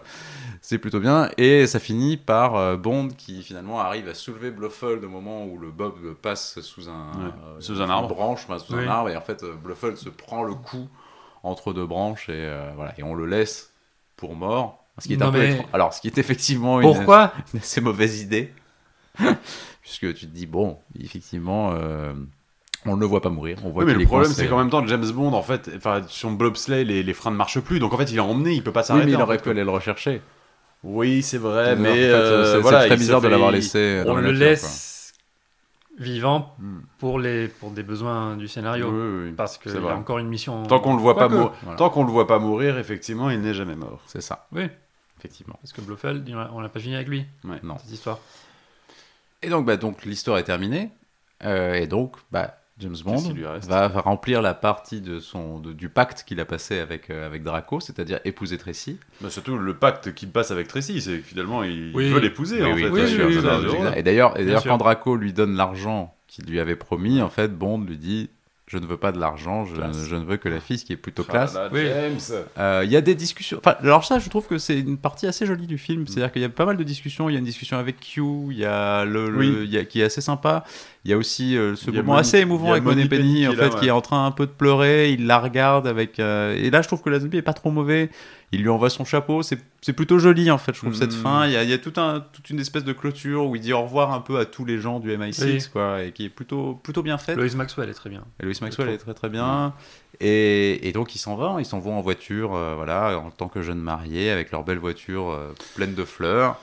c'est plutôt bien. Et ça finit par euh, Bond qui finalement arrive à soulever Blofeld au moment où le Bob passe sous un, Ouais, euh, sous un arbre. branche, sous Oui. un arbre. Et en fait, Blofeld se prend le coup entre deux branches et voilà. Et on le laisse pour mort. Ce qui est un Non, peu mais-. Alors, ce qui est effectivement une, Pourquoi <laughs> une assez mauvaise idée. Puisque tu te dis, bon, effectivement, on ne le voit pas mourir. On voit Oui, mais le problème, c'est qu'en même temps, James Bond, en fait, enfin, sur le bobsleigh, les, les freins ne marchent plus. Donc, en fait, il est emmené, il peut pas Oui, s'arrêter. mais il aurait pu aller le rechercher. Oui, c'est vrai, En mais fait, euh, c'est- voilà, c'est très bizarre de l'avoir laissé On la le nature, quoi. laisse vivant Hmm. pour, les, pour des besoins du scénario. Oui, oui, oui. Parce qu'il C'est a encore une mission. Tant qu'on le voit pas mourir, Voilà. tant qu'on le voit pas mourir, effectivement, il n'est jamais mort. C'est ça, Oui, effectivement. parce que Blofeld, on l'a pas fini avec lui, Non. cette histoire. Et donc, bah, donc l'histoire est terminée. Euh, et donc, bah, James Bond, qu'il lui reste va, remplir la partie de son, de- du pacte qu'il a passé avec, euh, avec Draco, c'est-à-dire épouser Tracy. Bah, surtout le pacte qu'il passe avec Tracy, c'est que finalement il Oui. veut l'épouser Oui, en oui, fait. bien sûr. Et d'ailleurs, et quand Draco lui donne l'argent qu'il lui avait promis, en fait, Bond lui dit Je ne veux pas de l'argent, je, ne veux que la fille, ce qui est plutôt Ah classe. Oui. Euh, Il y a des discussions. Enfin, alors ça, je trouve que c'est une partie assez jolie du film. C'est-à-dire qu'il y a pas mal de discussions. Il y a une discussion avec Q, il y a le, le- Oui. y a- qui est assez sympa. Il y a aussi euh, ce a moment Moni- assez émouvant avec Monet Penny, en est fait, là, qui est en train un peu de pleurer. Il la regarde avec. euh, Et là, je trouve que Lazenby est pas trop mauvais. Il lui envoie son chapeau. C'est plutôt joli, en fait. Je trouve cette fin. Il y a, il y a tout un, toute une espèce de clôture où il dit au revoir un peu à tous les gens du MI6, Oui. quoi, et qui est plutôt, plutôt bien faite. Lois Maxwell est très bien. Et Maxwell est très très bien. Et, et donc ils s'en vont, ils s'en vont en voiture, euh, voilà, en tant que jeunes mariés, avec leur belle voiture pleine de fleurs.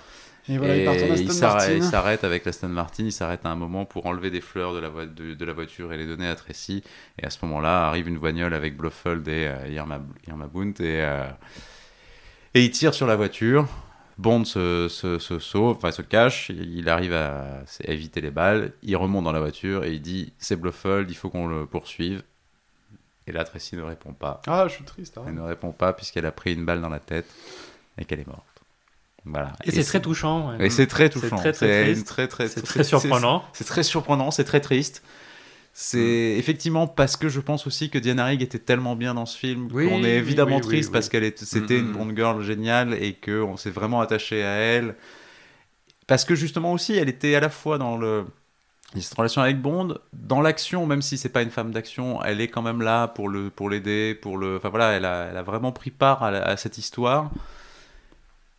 Et voilà, il part en Et Aston il s'arrête- il Martin. s'arrête avec l'Aston Martin, il s'arrête à un moment pour enlever des fleurs de la, voi- de, de la voiture et les donner à Tracy. Et à ce moment-là, arrive une voignole avec Blofeld et euh, Irma, Irma Bunt et, euh, et il tire sur la voiture. Bond se, se, se sauve, enfin se cache, il arrive à, à éviter les balles, il remonte dans la voiture et il dit c'est Blofeld, il faut qu'on le poursuive. Et là, Tracy ne répond pas. Ah, je suis triste. hein. Elle ne répond pas puisqu'elle a pris une balle dans la tête et qu'elle est morte. Voilà. Et, c'est très touchant. ouais. Et c'est très C'est touchant. très, très C'est une très très C'est très surprenant. C'est très surprenant, c'est très triste. C'est effectivement parce que je pense aussi que Diana Rigg était tellement bien dans ce film Oui, qu'on est évidemment oui, oui, triste parce qu'elle était, c'était une Bond girl géniale et qu'on s'est vraiment attaché à elle. Parce que justement aussi, elle était à la fois dans le cette relation avec Bond, dans l'action, même si c'est pas une femme d'action, elle est quand même là pour le pour l'aider, pour le. Enfin voilà, elle a, elle a vraiment pris part à, la- à cette histoire.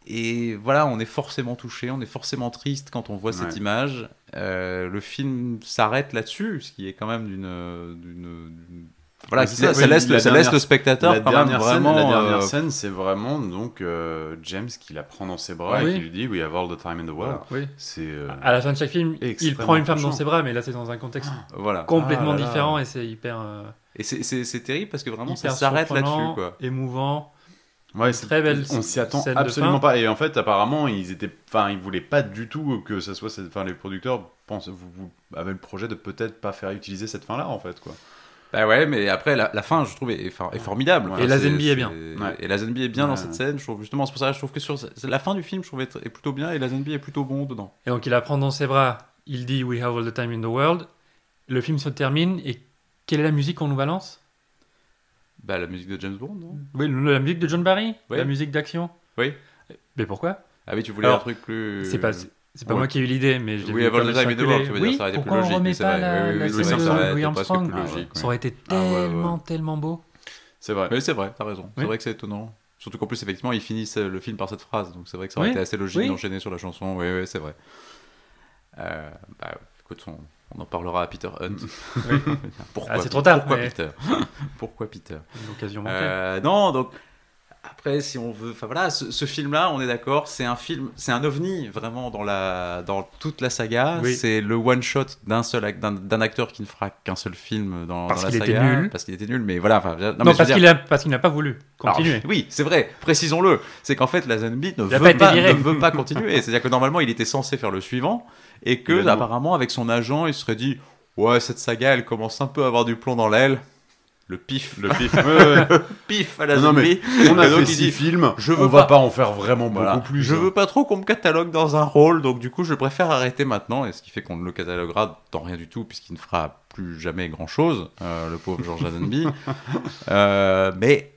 Et voilà, on est forcément touché, on est forcément triste quand on voit cette image. Euh, le film s'arrête là-dessus, ce qui est quand même d'une. Voilà, ça, ça, oui, laisse, la ça laisse dernière- le spectateur la quand même dernière scène, vraiment. la dernière euh, scène, c'est vraiment donc euh, James qui la prend dans ses bras Oui. et qui lui dit We have all the time in the world. Oui. C'est euh, À la fin de chaque film, il prend une femme dans ses bras, mais là c'est dans un contexte Voilà. complètement Ah là là. différent et c'est hyper, euh, Et c'est- terrible parce que vraiment ça s'arrête là-dessus. quoi. émouvant. Ouais, c'est très belle On s'y attend absolument pas. Et en fait, apparemment, ils étaient, enfin, ils voulaient pas du tout que ça soit, cette... enfin, les producteurs pensent, vous, vous avez le projet de peut-être pas faire utiliser cette fin-là, en fait, quoi. Bah ouais, mais après, la, la fin, je trouve, est, for- est formidable. Ouais. Et la est c'est- bien. Ouais. Et la Zenby est bien dans cette scène. Je trouve justement, c'est pour ça que je trouve que sur la fin du film, je trouve est, est plutôt bien et la Zenby est plutôt bon dedans. Et donc il la prend dans ses bras, il dit We have all the time in the world. Le film se termine et quelle est la musique qu'on nous balance? Bah la musique de James Bond, non? Oui, la musique de John Barry? Oui. La musique d'action? Oui. Mais pourquoi? Ah oui, tu voulais Alors, un truc plus. C'est pas, c'est pas ouais. moi qui ai eu l'idée, mais je l'ai Oui, vu avant comme le ça time in the circuler. world, tu veux dire, Oui, ça aurait été plus pourquoi on logique, remet pas la, Oui, oui, la oui, scène ça, de Louis Armstrong logique. Ça aurait été Ah tellement, tellement beau. C'est vrai. Oui, c'est vrai, t'as raison. C'est vrai que c'est étonnant. Surtout qu'en plus, effectivement, ils finissent le film par cette phrase, donc c'est vrai que ça aurait Oui. été assez logique Oui. d'enchaîner sur la chanson. Oui, oui, c'est vrai. Euh, bah, écoute, on, on en parlera à Peter Hunt. <laughs> Pourquoi Ah, c'est trop tard, Pourquoi mais- Peter <laughs> Pourquoi Peter Une occasion manquée. Euh, non, donc après, si on veut, enfin voilà, ce, ce film-là, on est d'accord, c'est un film, c'est un ovni vraiment dans la, dans toute la saga. Oui. C'est le one shot d'un seul, d'un, d'un acteur qui ne fera qu'un seul film dans, Parce dans la qu'il était saga, nul. parce qu'il était nul. Mais voilà, enfin, non, non, parce dire- qu'il a, parce qu'il n'a pas voulu alors, continuer. oui, c'est vrai, précisons-le. C'est qu'en fait, la Zenby ne, veut pas pas, ne veut pas continuer. C'est-à-dire que normalement, il était censé faire le suivant et que, apparemment, avec son agent, il se serait dit Ouais, cette saga, elle commence un peu à avoir du plomb dans l'aile. Le pif. Le pif. Ouais, ouais. <laughs> pif à la Non, Zenby. On a donc, fait six dit, films. je veux on va pas- pas en faire vraiment Voilà. beaucoup plus. Je hein. veux pas trop qu'on me catalogue dans un rôle, donc du coup, je préfère arrêter maintenant. Et ce qui fait qu'on ne le cataloguera dans rien du tout, puisqu'il ne fera plus jamais grand chose, le pauvre George Lazenby. <laughs> Euh, mais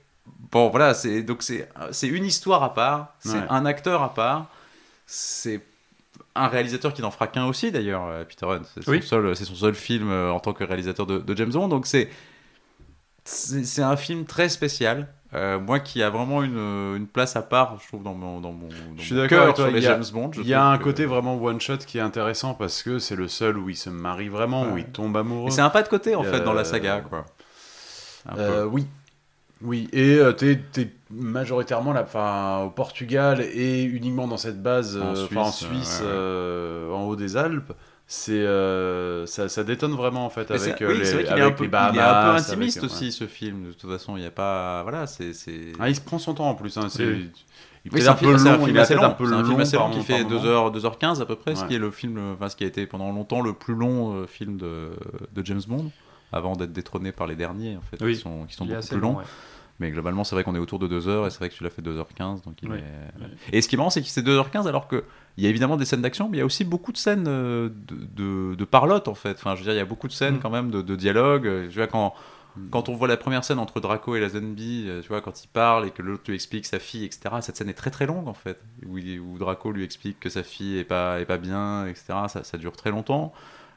bon, voilà, c'est donc c'est c'est une histoire à part, c'est Ouais. un acteur à part, c'est un réalisateur qui n'en fera qu'un aussi d'ailleurs, euh, Peter Hunt. C'est son, Oui. son seul film euh, en tant que réalisateur de, de James Bond. Donc c'est un film très spécial. Euh, moi qui a vraiment une, une place à part, je trouve, dans mon, dans mon, dans Je suis mon d'accord cœur sur les a- James Bond. Il y a un que- côté vraiment one shot qui est intéressant parce que c'est le seul où il se marie vraiment, où il tombe amoureux. C'est un pas de côté en fait dans la saga, quoi. Euh, oui. Oui, et euh, t'es t'es majoritairement là, enfin, au Portugal et uniquement dans cette base, En euh, en Suisse, euh, ouais, en haut des Alpes. C'est euh, ça, ça détonne vraiment en fait avec oui, les, c'est vrai qu'il est avec un peu, les il est un peu intimiste avec, aussi ce film. De toute façon, il n'y a pas, voilà, c'est c'est. Ah, il se prend son temps en plus. Hein, c'est Oui. il Oui, est c'est un un peu film, c'est un long, film il assez long. un peu C'est un film long assez long qui fait par 2 moment. heures, 2h15 à peu près, ce qui est le film, enfin, ce qui a été pendant longtemps le plus long euh, film de, de James Bond. Avant d'être détrôné par les derniers, en fait, Oui, qui sont, qui sont beaucoup plus longs. long, ouais. Mais globalement, c'est vrai qu'on est autour de 2 heures et c'est vrai que tu l'as fait 2h15. Donc il Oui, est- oui. Et ce qui est marrant, c'est que c'est 2h15 alors qu'il y a évidemment des scènes d'action, mais il y a aussi beaucoup de scènes euh, de, de, de parlotte en fait. Enfin, je veux dire, il y a beaucoup de scènes Mm. quand même de, de dialogue. Euh, vois, quand, quand on voit la première scène entre Draco et la zombie, euh, tu vois, quand il parle et que l'autre lui explique sa fille, etc., cette scène est très très longue en fait. Où, il- où Draco lui explique que sa fille est pas, est pas bien, etc., ça, ça dure très longtemps.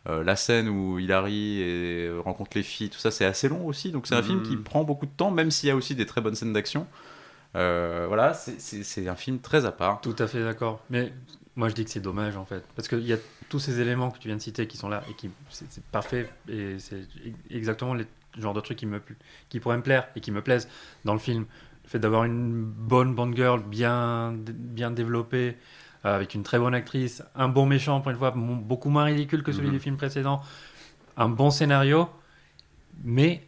Euh, la scène où Hilary et, rencontre les filles, tout ça, c'est assez long aussi. Donc c'est un Mm. film qui prend beaucoup de temps, même s'il y a aussi des très bonnes scènes d'action. Euh, voilà, c'est- un film très à part. Tout à fait d'accord. Mais moi, je dis que c'est dommage, en fait. Parce qu'il y a tous ces éléments que tu viens de citer qui sont là et qui c'est parfait. Et c'est exactement le genre de trucs qui, me, qui pourraient me plaire et qui me plaisent dans le film. Le fait d'avoir une bonne Bond girl bien, bien développée, avec une très bonne actrice, un bon méchant, pour une fois, beaucoup moins ridicule que celui Mhm. du film précédent, un bon scénario, mais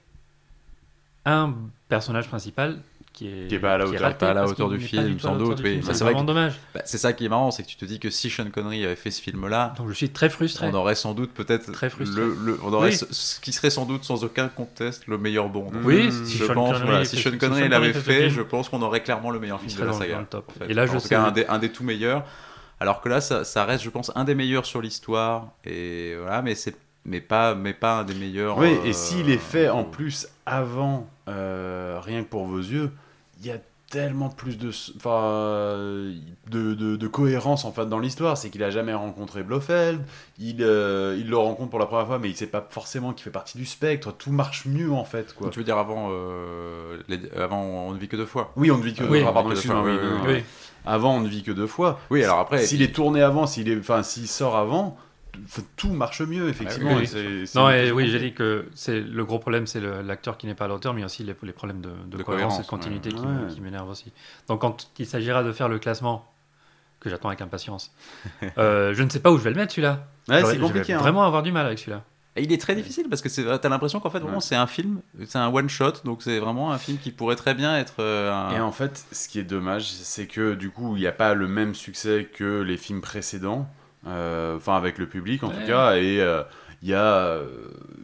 un personnage principal qui est, Qui est pas à la hauteur, raté pas à la hauteur du film, sans doute, oui. Bah, C'est c'est vrai vraiment dommage. Bah, c'est ça qui est marrant, c'est que tu te dis que si Sean Connery avait fait ce film-là, Donc je suis très frustré. on aurait sans doute peut-être Très frustré. le, le- on aurait Oui. ce, ce qui serait sans doute sans aucun conteste le meilleur Bond. Oui, Mmh, si je Sean pense, Connery voilà, si Sean Connery l'avait fait je pense qu'on aurait clairement le meilleur Il film de la saga. Et là, je tout sais. cas, un des, tout meilleurs. Alors que là, ça, reste, je pense, un des meilleurs sur l'histoire. Et voilà, mais c'est mais pas, mais pas un des meilleurs. Oui, euh, et s'il est fait en plus avant, euh, rien que pour vos yeux, il y a tellement plus de, enfin, de, de, de cohérence en fait dans l'histoire. C'est qu'il a jamais rencontré Blofeld, il, euh, il le rencontre pour la première fois, mais il sait pas forcément qu'il fait partie du spectre. Tout marche mieux en fait, quoi. Tu veux dire avant, euh, les- avant On ne vit que deux fois? Oui, on ne vit que Oui. deux fois. Pardon, Que deux excuse-moi, fois, oui, oui, non, oui, non. Oui. Avant, on ne vit que deux fois. Oui, alors après. S'il est tourné avant, s'il est, enfin, s'il sort avant, tout marche mieux effectivement. oui, c'est- c'est Non, et oui, j'ai dit que c'est le gros problème, c'est l'acteur qui n'est pas à l'auteur, mais aussi les, les problèmes de, de De cohérence et de continuité ouais. qui, qui m'énervent aussi. Donc, quand il s'agira de faire le classement, que j'attends avec impatience, <laughs> euh, je ne sais pas où je vais le mettre celui-là. Ouais, c'est je vais compliqué. hein. vraiment avoir du mal avec celui-là. Et il est très difficile parce que t'as l'impression qu'en fait, vraiment, Ouais. c'est un film, c'est un one shot, donc c'est vraiment un film qui pourrait très bien être euh, un. Et en fait, ce qui est dommage, c'est que du coup, il n'y a pas le même succès que les films précédents, euh, enfin avec le public en Ouais. tout cas, et euh, il y a euh,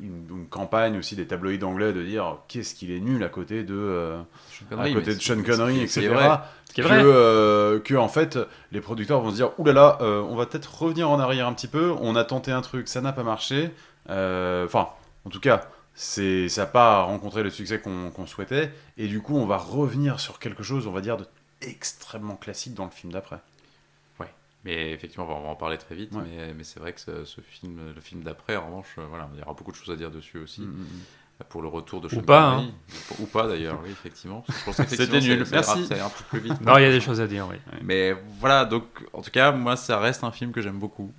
une, une campagne aussi des tabloïds anglais de dire qu'est-ce qu'il est nul à côté de, euh, Sean à Connery, côté de Sean Connery, etc. c'est vrai. Ce qui est que, vrai. euh, que en fait, les producteurs vont se dire oulala, euh, on va peut-être revenir en arrière un petit peu. On a tenté un truc, ça n'a pas marché. Euh, Enfin, en tout cas, c'est ça n'a pas rencontré le succès qu'on qu'on souhaitait. Et du coup, on va revenir sur quelque chose, on va dire, de extrêmement classique dans le film d'après. Mais effectivement, on va, en parler très vite. Ouais. Mais, mais c'est vrai que ce, ce film, le film d'après, en revanche, euh, voilà, il y aura beaucoup de choses à dire dessus aussi. Mm, mm, mm. Pour le retour de Ou Sean pas, Connery. Ou pas d'ailleurs, oui, effectivement. <laughs> C'était nul. Merci. Ça ira un peu plus vite. Non, il y a des choses à dire, oui. Mais voilà, donc en tout cas, moi, ça reste un film que j'aime beaucoup.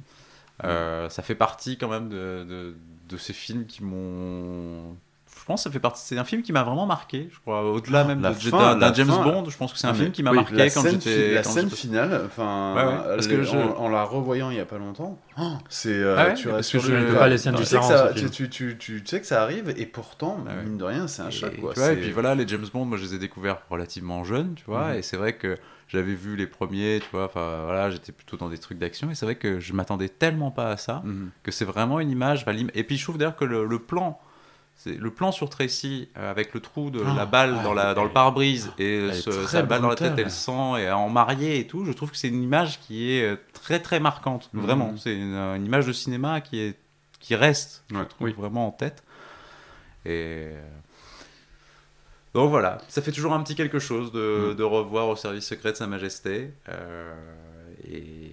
Euh, ça fait partie quand même de, de, de ces films qui m'ont. Je pense que ça fait partie. C'est un film qui m'a vraiment marqué, je crois. Au-delà même La de- fin, d'un James fin. Bond, je pense que c'est un Ah, film qui m'a oui, marqué quand j'étais. fi- la quand scène finale, enfin, Ouais, ouais, parce que les- je- en, en la revoyant il y a pas longtemps, oh, c'est euh, Ah ouais, tu parce que je- vois pas les scènes tu que tu, film. tu, tu, sais que ça arrive et pourtant Ah ouais. mine de rien c'est un choc et puis voilà, les James Bond, moi je les ai découverts relativement jeunes, tu vois, Mhm. et c'est vrai que j'avais vu les premiers, tu vois, enfin voilà, j'étais plutôt dans des trucs d'action, et c'est vrai que je m'attendais tellement pas à ça, Mhm. que c'est vraiment une image. Et puis je trouve d'ailleurs que le, le plan, le plan sur Tracy euh, avec le trou de Ah, la balle ah, dans, la, dans le pare-brise et ce- sa balle dans la tête, elle sent et en mariée et tout. Je trouve que c'est une image qui est euh, très très marquante, Mhm. vraiment. C'est une, euh, une image de cinéma qui est qui reste, je Ouais. trouve Oui. vraiment en tête. Et donc voilà, ça fait toujours un petit quelque chose de, de revoir au service secret de Sa Majesté. Euh, et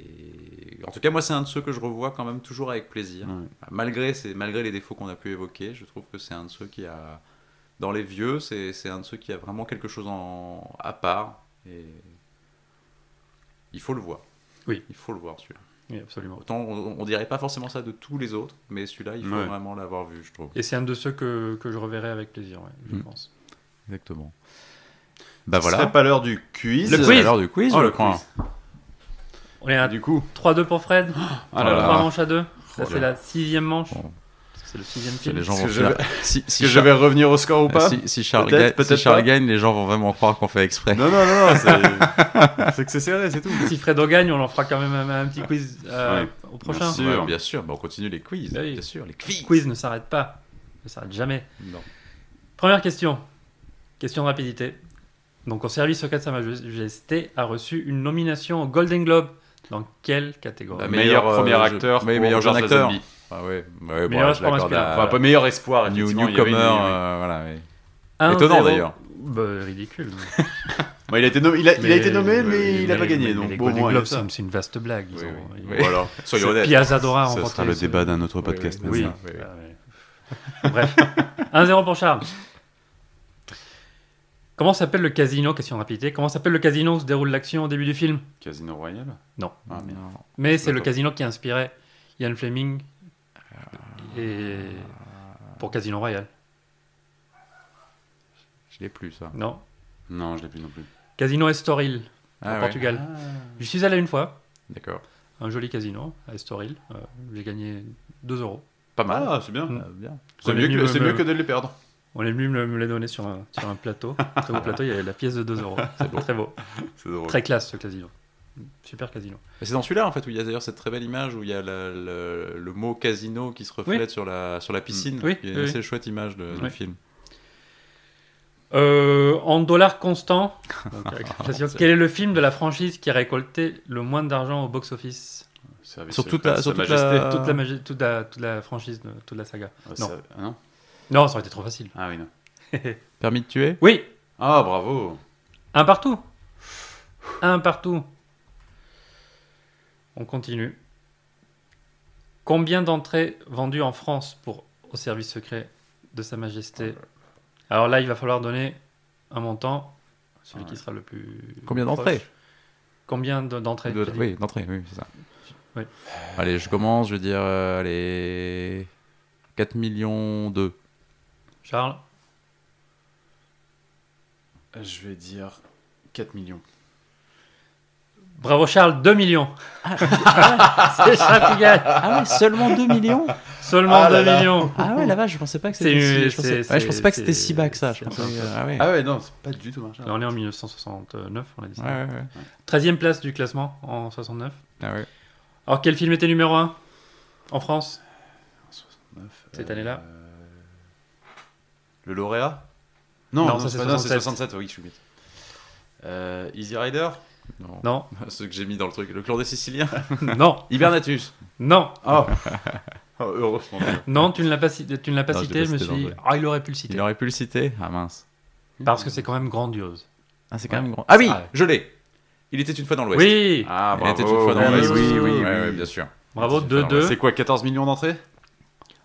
en tout cas, moi, c'est un de ceux que je revois quand même toujours avec plaisir. Ouais. Malgré, les défauts qu'on a pu évoquer, je trouve que c'est un de ceux qui a, dans les vieux, c'est c'est un de ceux qui a vraiment quelque chose en, à part. Et il faut le voir. Oui. Il faut le voir celui-là. Oui, absolument. Autant on, on dirait pas forcément ça de tous les autres, mais celui-là, il faut Ouais. vraiment l'avoir vu, je trouve. Et c'est un de ceux que, que je reverrai avec plaisir, ouais, je Mm. pense. Exactement. Bah Ce voilà. serait pas l'heure du quiz. Le quiz. l'heure du quiz, Oh, je le crois. On est à Du coup, 3-2 pour Fred, ah là là. 3 manches à 2. Ça, Oh c'est la sixième manche. Bon. C'est le sixième film. les gens Est-ce vont que je Si, <laughs> si que je vais revenir au score ou pas si, si Charles, Peut-être, gagne, si Charles pas. gagne, les gens vont vraiment croire qu'on fait exprès. Non non non, non, c'est <laughs> c'est que c'est serré, c'est tout. Si Fredo gagne, on en fera quand même un, un petit quiz euh, Ouais. au prochain. Bien sûr. Ouais, bien sûr, bah, on continue les quiz. Bah oui. Bien sûr, les quiz. Le quiz ne s'arrête pas. ne s'arrête jamais. Non. Première question. Question de rapidité. Donc, au service secret de Sa Majesté a reçu une nomination au Golden Globe. Dans quelle catégorie Bah, Meilleur, meilleur, euh, premier acteur. meilleur jeune acteur. Ah ouais, ouais Meilleur bon, espoir Enfin, pas meilleur espoir, New, newcomer, une- euh, voilà. oui. 1-0. Étonnant, d'ailleurs. Bah, ridicule. <laughs> Bon, il, a été nommé, il, a, il a été nommé, mais, mais- il n'a pas mais- gagné. mais donc, les bon, Golden Globes, c'est une- vaste blague. ils Oui, ont- oui, ils- oui. Voilà, soyons honnêtes. Ce sera le débat d'un autre podcast. oui. Bref. 1-0 pour Charles. Comment s'appelle le casino Question rapidité. Comment s'appelle le casino où se déroule l'action au début du film? Casino Royale? Non. Ah. Non. Mais c'est le casino qui a inspiré Ian Fleming et pour Casino Royale. Je l'ai plus, ça. Non. Non, je l'ai plus non plus. Casino Estoril, Ah au ouais. Portugal. Je suis allé une fois, D'accord. un joli casino à Estoril. Euh, J'ai gagné 2 euros. Pas mal. Ah, c'est bien. Mm. Ah, bien. C'est mieux, mieux que de les perdre. On est venu me, les donner sur un, sur un plateau. <laughs> Sur le plateau, il y avait la pièce de 2 euros. C'est beau. Très beau. <laughs> C'est drôle. Très classe ce casino. Super casino. Mais C'est dans celui-là en fait où il y a d'ailleurs cette très belle image où il y a la- le, le mot casino qui se reflète Oui. sur, la, sur la piscine. Oui, Il y a oui, une oui. assez chouette image de, du film. Euh, en dollars constants, <laughs> C'est- quel est le film de la franchise qui a récolté le moins d'argent au box-office? Service Sur toute la- sur toute la- la toute, la, toute la franchise, de, toute la saga. Ah, Non. Non ça aurait été trop facile. Ah oui, non. <laughs> Permis de tuer? Oui, Ah, bravo. un partout. Un partout. On continue. Combien d'entrées vendues en France pour au service secret de Sa Majesté? Alors là, il va falloir donner un montant, celui qui sera le plus. Combien d'entrées? Combien de- d'entrées? De- Oui, d'entrée, oui, c'est ça. Oui. Allez, je commence, je vais dire, euh, allez, 4 millions 2. Charles Je vais dire 4 millions. Bravo Charles, 2 millions. <laughs> c'est Charles qui gagne. Ah ouais, seulement 2 millions? Seulement Ah là 2 là. millions. Ah ouais, la vache, je pensais pas que C'est c'était si... Je pensais, ouais, je pensais pas que c'était si bas que ça. Je pensais, euh, ah ouais. Ah ouais, non, c'est pas du tout marché. Là, on est en 1969, on a dit ça. Ouais, ouais, ouais. 13e place du classement en 69. Ah ouais. Alors quel film était numéro 1 en France 69, Cette année-là? euh, Le lauréat Non, Non, c'est c'est pas- non, c'est 67. 67, oui, je suis bête. Euh, Easy Rider Non. Non, <laughs> Ceux que j'ai mis dans le truc. Le clan des Siciliens. <laughs> non, Hibernatus. non, Oh, <laughs> Oh, Heureusement. non, tu ne l'as pas, cité- tu ne l'as pas Non, je cité, je me cité suis dans dit, le- ah, il aurait pu le Il citer. aurait pu le citer. Ah mince. Parce que c'est quand même grandiose. Ah, c'est quand même grand. Ah oui, Ah ouais. je l'ai. Il était une fois dans l'Ouest. Oui, Ah, Il bravo. était une fois dans l'Ouest. oui, oui, oui, ouais, bien sûr. bravo, C'est différent, 2-2. C'est quoi, 14 millions d'entrées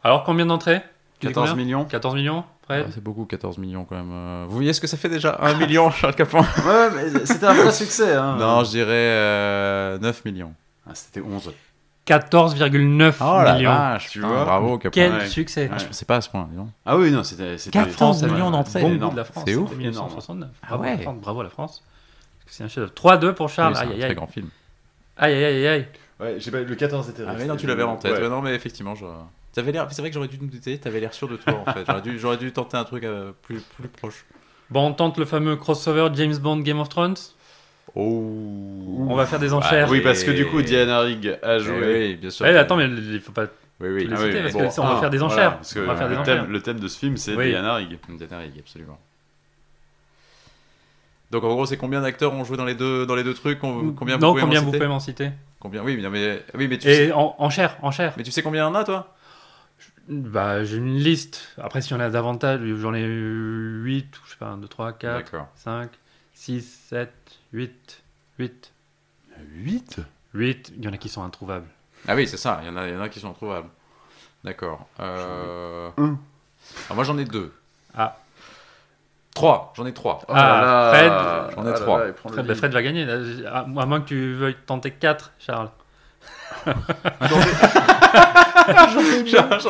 Alors combien d'entrées? Tu dis 14 combien? millions 14 millions? Fred Ah, c'est beaucoup, 14 millions quand même. Euh, Vous voyez ce que ça fait déjà 1 million, <laughs> Charles Capon Ouais, mais c'était un vrai succès. Hein. Non, je dirais euh, 9 millions. Ah, c'était 11. 14,9 Oh la millions. vache, Tu vois bravo Capon. Quel Ouais. succès Ah, je pensais pas à ce point, dis donc. Ah oui, non, c'était. c'était- 14 Ouais, millions d'entrées. c'est Bon de la France. C'est ouf. c'était 1969. Ah Bravo, ouais. France, bravo la France. C'est un chef-d'œuvre. 3-2 pour Charles. Oui, c'est un aïe, très aïe. grand film. Aïe, aïe, aïe, aïe. Ouais, j'ai pas, le 14 était Ah mais non, tu l'avais en tête. Ouais. Ouais, non, mais effectivement, je... T'avais l'air... c'est vrai que j'aurais dû me douter, t'avais l'air sûr de toi en fait. J'aurais dû, j'aurais dû tenter un truc euh, plus, plus proche. Bon, on tente le fameux crossover James Bond Game of Thrones. Oh On va faire des enchères. Oui, parce que du coup, Diana Rigg a joué. Oui, bien sûr. Eh, attends, mais il faut pas. Oui, oui. Ah citer, oui, parce bon, que on va ah, faire des voilà, enchères. parce que on va faire des le, enchères. thème, le thème de ce film, c'est Oui. Diana Rigg. Diana Rigg, absolument. Donc en gros, c'est combien d'acteurs ont joué dans les deux, dans les deux trucs com- Combien non, vous pouvez combien m'en vous citer pouvez m'en citer Combien? Oui, mais, oui, mais tu sais, Et en, enchères, enchères. mais tu sais combien il y en a toi? Bah, j'ai une liste. Après, si on a davantage, j'en ai 8, je sais pas, 1, 2, 3, 4, D'accord. 5, 6, 7, 8, 8. 8 8, il y en a qui sont introuvables. Ah oui, c'est ça. Il y en a, il y en a qui sont introuvables. D'accord. Euh... un. alors moi j'en ai deux. Ah. Trois. J'en ai trois. Ah, Fred, j'en ai trois. Fred, bah, Fred va gagner. là. À, à moins que tu veuilles tenter 4, Charles. <laughs> <laughs>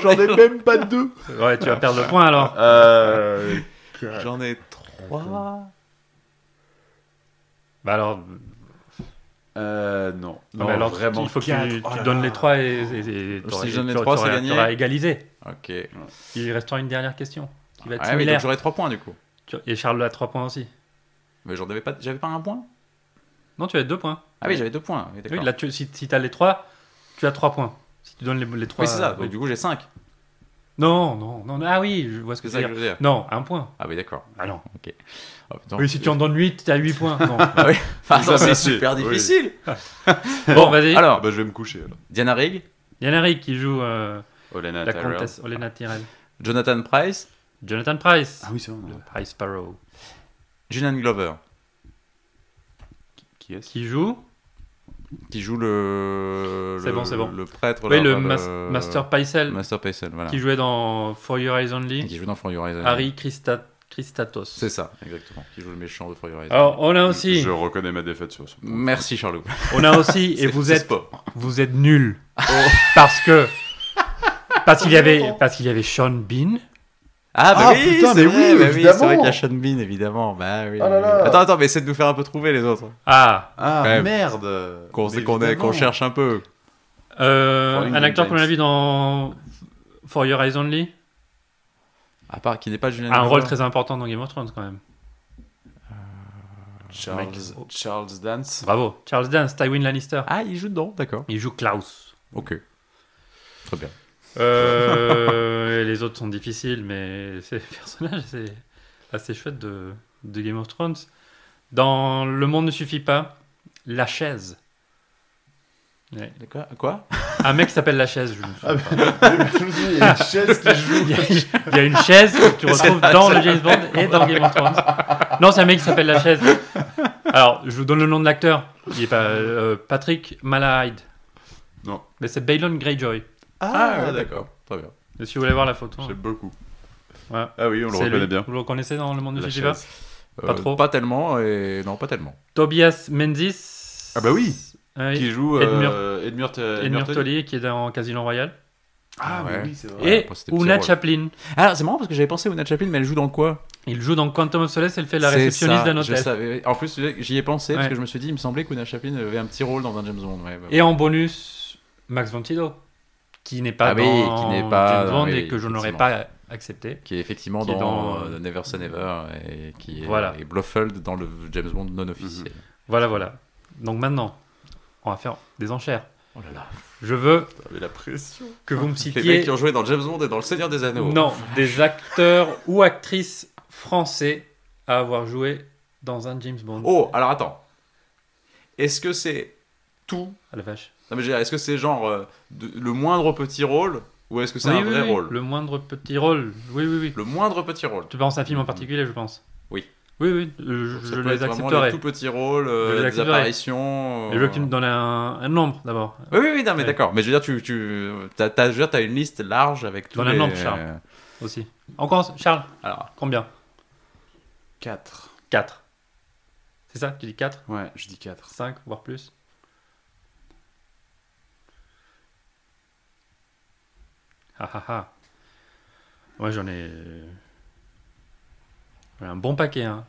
J'en ai même pas deux. Ouais, tu vas perdre le point alors. Euh, J'en ai trois. Bah alors, euh, non. non, Non, mais alors vraiment. il faut que tu, Oh donnes les 3 et, et, et Si je donne les trois, c'est auras- gagné tu auras égalisé. Ok. Il restera une dernière question qui va être Ah j'aurais trois points du coup. Et Charles a 3 points aussi. Mais j'en avais pas, j'avais pas un point. Non, tu as 2 points. Ah oui, j'avais deux points. Oui, là, tu- si, si tu as les 3, tu as 3 points. Tu donnes les, les 3. Oui, c'est ça. Donc, du coup, j'ai cinq. Non, non, non. Ah oui, je vois ce que C'est ça que je veux dire. Non, un point. Ah oui, d'accord. Ah non. Oh, putain. Oui, si tu en donnes 8, t'as 8 points. Non. <laughs> Ah oui. Enfin, Ça, non, c'est super Oui. difficile. <laughs> bon, vas-y. Ah Alors, bah je vais me coucher alors. Diana Rigg, Yann Rick qui joue euh, Olena la Tyrell. comtesse Olena Tyrell. Jonathan Price, Jonathan Price. Ah oui, c'est vrai. le non. High Sparrow. Julian Glover, Qui est-ce? Qui joue qui joue le. C'est le- bon, c'est bon. Le prêtre. Oui, là, le mas- Master Paisel Master Paisel, voilà. qui jouait dans For Your Eyes Only. Qui joue dans For Your Eyes Only. Harry Christa- Christatos. C'est ça, exactement. Qui joue le méchant de For Your Eyes Only. Alors, on a aussi, Je reconnais ma défaite sur ce point. Merci Charlot. on a aussi, et <laughs> vous êtes, sport. vous êtes nuls. Parce que, parce qu'il y avait, parce qu'il y avait Sean Bean. Ah bah Ah, oui, putain, c'est mais vrai, oui, bah oui, c'est évidemment. vrai qu'il y a Sean Bean évidemment. Bah oui. Oh là oui. là. Attends, attends, mais essaie de nous faire un peu trouver les autres. Ah, Ah Ouais. merde Qu'on cherche un peu. euh, un acteur qu'on a vu dans For Your Eyes Only. À part qui n'est pas Julian Un rôle très important dans Game of Thrones quand même. Charles, Mec. Charles Dance. Bravo. Charles Dance, Tywin Lannister. Ah, il joue dedans, d'accord. Il joue Klaus. Ok. Très bien. Euh, <laughs> et les autres sont difficiles, mais ces <laughs> personnages, c'est assez chouette de, de Game of Thrones. Dans Le Monde ne suffit pas, La Chaise. Ouais. Quoi, quoi? Un mec qui s'appelle La Chaise, je me Ah, souviens il y a une chaise qui joue. <laughs> Il y, a, il y a une chaise que tu retrouves dans le James Bond et dans Game of Thrones. Non, c'est un mec qui s'appelle La Chaise. Alors, je vous donne le nom de l'acteur. Il est pas euh, Patrick Malahide. Non. Mais c'est Balon Greyjoy. Ah, ouais, d'accord. Très bien. Et si vous voulez voir la photo. J'aime beaucoup. Ouais. Ah oui, on le reconnaît lui. bien. Vous le reconnaissez dans Le Monde La suffit pas. Pas trop. Pas tellement, et non, pas tellement. Tobias Menzies. Ah bah oui. Ah oui. Qui joue Edmure- euh, Edmure, euh, Edmure qui est dans Casino Royale. Ah Ouais. oui, c'est vrai. Et Una. Chaplin. Alors, c'est marrant parce que j'avais pensé à Una Chaplin, mais elle joue dans quoi? Il joue dans Quantum of Solace, elle fait la réceptionniste d'un hôtel. En plus, j'y ai pensé parce que je me suis dit, il me semblait qu'Una Chaplin avait un petit rôle dans un James Bond. Ouais, bah, Et en bonus, Max von Sydow, qui n'est pas Ah oui, dans qui n'est pas James Bond et que je n'aurais pas accepté. Qui est effectivement Qui est dans, dans, euh, Never Say Never et qui est, Voilà. et Blofeld dans le James Bond non officiel. Voilà, voilà. Donc maintenant, on va faire des enchères. Oh là là. Je veux la pression. que vous me <laughs> Les mecs citiez qui ont joué dans James Bond et dans Le Seigneur des Anneaux. non, des acteurs ou actrices français à avoir joué dans un James Bond. Oh, alors attends. Est-ce que c'est tout À la vache. Non mais je veux dire, est-ce que c'est genre euh, de- le moindre petit rôle ou est-ce que c'est Oui, un oui, vrai oui. rôle? Le moindre petit rôle. Oui, oui, oui. Le moindre petit rôle. Tu penses à un film en particulier, je pense? Oui. Oui, oui, euh, je, je les accepterai. des tout petits rôles, euh, les des apparitions. Et je veux euh, que tu me donnes un, un nombre d'abord. Oui, oui, oui, non, mais Ouais. d'accord. Mais je veux dire, tu, tu as, t'as, je veux dire, t'as une liste large avec tous Donne un les... nombre, Charles. Aussi. Encore, Charles, Alors, combien? 4. 4. C'est ça? Tu dis 4 Ouais, je dis 4. 5, voire plus Ah ah ah. Moi j'en ai... j'en ai un bon paquet. Hein.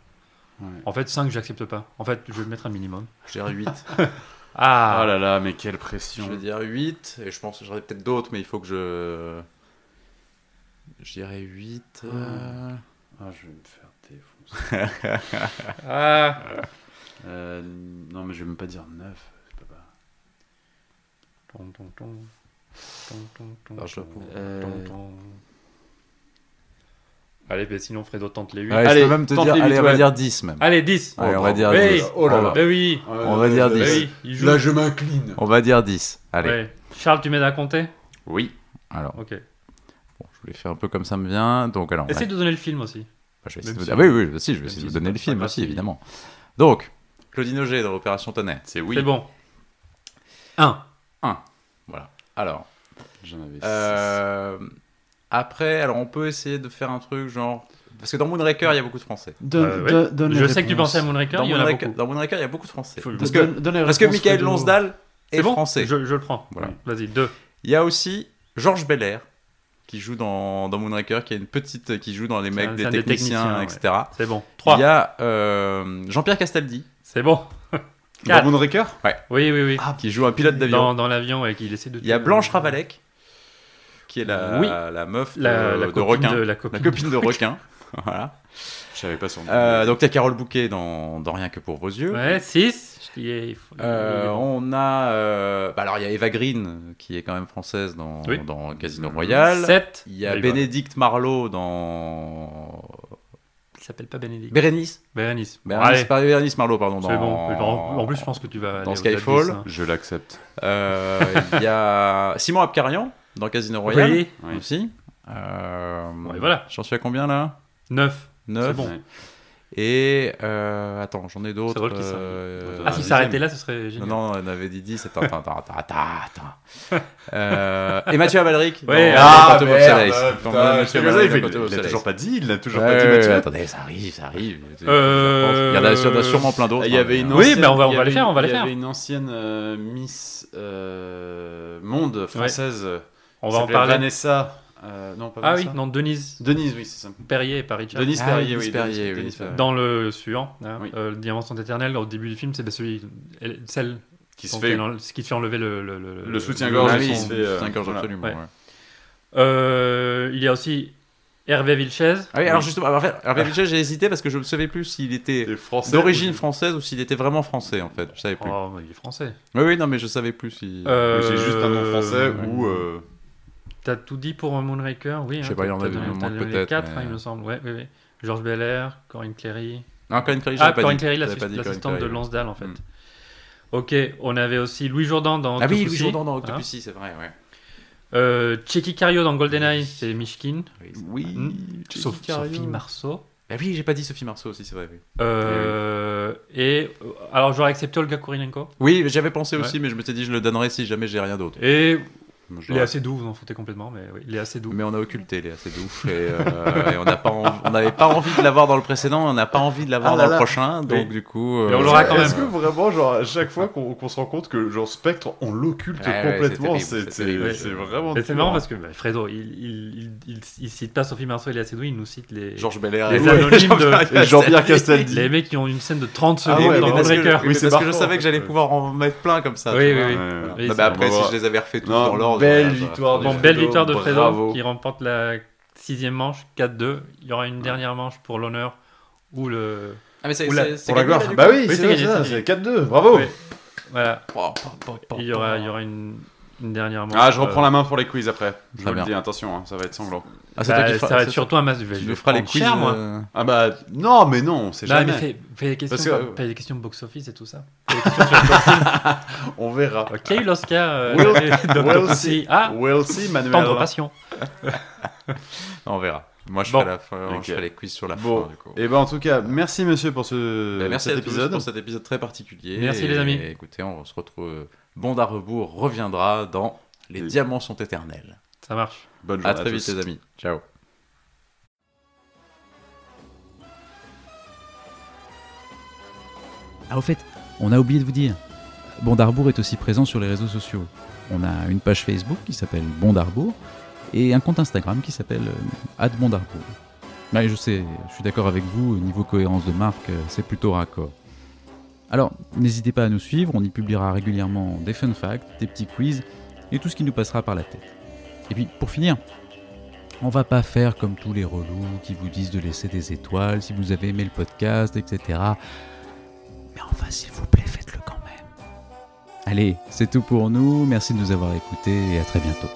Ouais. En fait, 5, j'accepte pas. En fait, je vais mettre un minimum. je dirais 8. <laughs> Ah Oh là là, mais quelle je pression. vais dire 8. Et je pense que j'en ai peut-être d'autres, mais il faut que je... Je dirais 8. euh, Ah, je vais me faire <laughs> défoncer. Ah Euh, non, mais je vais même pas dire 9. C'est pas pas. Ton, ton, ton. Alors, je Euh. Allez, ben, sinon Fredo tente les 8. Ouais, Allez, je peux même te dire... les Allez, huit, on va ouais. dire 10 même. Allez, 10 Allez, on va dire Oui. 10. Oh là On là. va- Ben oui On va dire Ben 10. oui, il joue. Là, je m'incline. On va dire 10. Allez. Ouais. Charles, tu m'aides à compter? Oui. Alors, Ok. bon, je voulais faire un peu comme ça me vient. Donc, alors... va- Essaye de donner le film aussi. Bah, je vais essayer de si- vous- Ah oui, oui, si, je vais essayer si de vous c'est donner le film aussi, évidemment. Donc, Claudine Auger dans l'opération Tonnerre. C'est oui. C'est bon. 1. Voilà. Alors, J'en avais 6. euh, après, alors on peut essayer de faire un truc genre. Parce que dans Moonraker, il y a beaucoup de Français. Donne, Euh, ouais. donne- donne Je sais que tu pensais à Moonraker, Dans il y en a Moonraker, beaucoup. dans Moonraker, il y a beaucoup de Français. Faut Parce que, parce que Michael. Lonsdal est, bon français. je, je le prends. Voilà. Vas-y, 2. Il y a aussi Georges Belair qui joue dans, dans Moonraker, qui est une petite. qui joue dans les mecs un- des techniciens, etc. C'est bon. Il 3. y a euh, Jean-Pierre Castaldi C'est bon. <laughs> Dans Quatre. Moonraker Oui, oui, oui. qui joue un pilote d'avion. Dans, dans l'avion et qu'il essaie de. Il y a Blanche Ravalec qui est la, Oui. la meuf de, La, la de copine requin. de la La copine. de <laughs> requin. voilà. Je savais pas son nom. Euh, donc, il y a Carole Bouquet dans, dans Rien que pour vos yeux. Ouais, 6. Je dis, il faut- Euh, on a. euh, bah alors, il y a Eva Green, qui est quand même française dans, Oui. dans Casino. Royale. 7. Il y a Bénédicte Marlowe dans. Il s'appelle pas Bénédicte. Bérénice Bérénice. Bérénice, allez, pas Bérénice Marlowe, pardon. Dans... c'est bon. En, en plus, je pense que tu vas. aller dans au-delà de Skyfall. 10, hein. Je l'accepte. Euh, Il y a Simon Abkarian dans Casino Royale Oui. Oui. aussi. Euh, Ouais, voilà. J'en suis à combien là? 9. 9. C'est bon. Ouais. Et euh, attends, j'en ai d'autres. C'est s'arrête. euh, Ah, s'il dixième. s'arrêtait là, ce serait Non, génial. non, on avait dit 10. Attends, attends, attends, attends, attends. Euh, et Mathieu Amalric. Ouais, ah, merde, Dans Mathieu c'est ça, il fait- dans Quantum of il a Solace. toujours pas dit, il a toujours Ouais, pas dit ouais, Mathieu. attendez, ça arrive, ça arrive. Euh, Il y en a, il y en a sûrement plein d'autres. Il y avait hein, une mais, Oui, ancienne- mais on va- les avait faire, on va une- les Il y faire. avait une ancienne euh, Miss euh, Monde française. On qui va en parler. Vanessa. Euh, non, pas Ah oui, non, Denise Denise, oui, c'est ça. Perrier et Richard. Denise Ah, Perrier, Denise oui. Perrier, Denise- oui, Denise c'est Perrier. Dans le suivant, hein, Oui. euh, le Diamant sont éternels, au début du film, c'est celui, elle- celle Qui se fait en- qui se fait enlever le, le, le, le soutien-gorge fait, euh, c'est un gorge voilà. absolument. Ouais. ouais. Euh, il y a aussi Hervé Vilches. Ah oui, alors justement, Hervé Vilches, j'ai hésité parce que je ne savais plus s'il était d'origine ou- française ou s'il était vraiment français en fait. Je savais plus. Oh, il est français. Oui, oui, non, mais je savais plus si. Euh, C'est juste un nom français ouais. ou. T'as tout dit pour Moonraker, oui. Je hein, sais pas, il y en a donné peut-être, quatre, mais- hein, il me semble. Ouais, oui, oui. Georges Belair, Corinne Cléry. Non, Corinne Cléry, Ah, pas Corinne dit. Cléry, l'assistante de. Lansdale, en fait. Mm. Ok, on avait aussi Louis Jourdan dans Ah oui, Louis Jourdan dans hein. Octopussy, c'est vrai, ouais. Euh, Checky Cario dans GoldenEye, c'est Mishkin. Oui, Hmm. Sauf Cario. Sophie Marceau. Ah oui, j'ai pas dit Sophie Marceau aussi, c'est vrai. Oui, Euh, Et euh, alors j'aurais accepté Olga Kurylenko. oui j'avais pensé Ouais. aussi, mais je m'étais dit je le donnerai si jamais j'ai rien d'autre. Et il est assez doux, vous en foutez complètement, mais oui, il est assez doux. Mais on a occulté les assez doux et, euh, et on n'a pas envie- on n'avait pas envie de l'avoir dans le précédent, on n'a pas envie de l'avoir Ah dans là le là. prochain, donc Oui. du coup. Mais on euh, l'aura quand Est-ce même. que vraiment, genre, à chaque fois qu'on se rend compte que, genre, Spectre, on l'occulte complètement, c'est vraiment. Et c'est marrant parce que bah, Fredo, il, il, il, il, il cite pas Sophie Marceau, il est assez doux, il nous cite les, Georges Belair les et- <laughs> anonymes de. Jean-Pierre Castaldi. Les mecs qui ont une scène de 30 Ah secondes dans Moonraker. Oui, c'est parce que je savais que j'allais pouvoir en mettre plein comme ça. Oui, oui, oui. Après, si je les avais refait tous dans l'ordre. Belle voilà, victoire Bon, de belle Fredo, victoire de Fredo bravo. qui remporte la sixième manche, 4-2. Il y aura une dernière manche pour l'honneur ou le. Ah, mais c'est Oula, c'est- c'est Pour la gloire. Bah oui, Oui, c'est ça, c'est c'est 4-2, bravo. Oui. Voilà. Il y aura, il y aura une, une dernière manche. Ah, je reprends euh, la main pour les quiz après. Je vous le dis, attention, hein, ça va être sanglant. Ah, c'est bah, toi qui feras- ça va être surtout un match. Tu je feras les quiz. cher, moi. euh, Ah bah, non, mais non, c'est Non, jamais. mais fais, fais des questions, que- fais des questions box-office et tout ça. Fais des questions sur le box-office. <laughs> On verra. Qui a eu l'Oscar euh, We'll- <laughs> we'll see. Ah, We'll see, Manuel. Tendre Passion. <laughs> On verra. Moi, je Bon. ferai la fin, Ok. je ferai les quiz sur la Bon, fin, du coup. et ben en tout cas, merci monsieur pour ce Bah, merci cet à tous épisode. pour cet épisode très particulier. Merci, Et les amis. Écoutez, on se retrouve. Bond à rebours reviendra dans Les diamants sont éternels. Ça marche. Bonne journée À très vite, tous. les amis. Ciao. Ah, au fait, on a oublié de vous dire. Bondarbourg est aussi présent sur les réseaux sociaux. On a une page Facebook qui s'appelle Bondarbourg et un compte Instagram qui s'appelle euh. Ouais, je sais, je suis d'accord avec vous, au niveau cohérence de marque, euh, c'est plutôt raccord. Alors, n'hésitez pas à nous suivre, on y publiera régulièrement des fun facts, des petits quiz et tout ce qui nous passera par la tête. Et puis, pour finir, on va pas faire comme tous les relous qui vous disent de laisser des étoiles si vous avez aimé le podcast, etc. Mais enfin, s'il vous plaît, faites-le quand même. Allez, c'est tout pour nous. Merci de nous avoir écoutés et à très bientôt.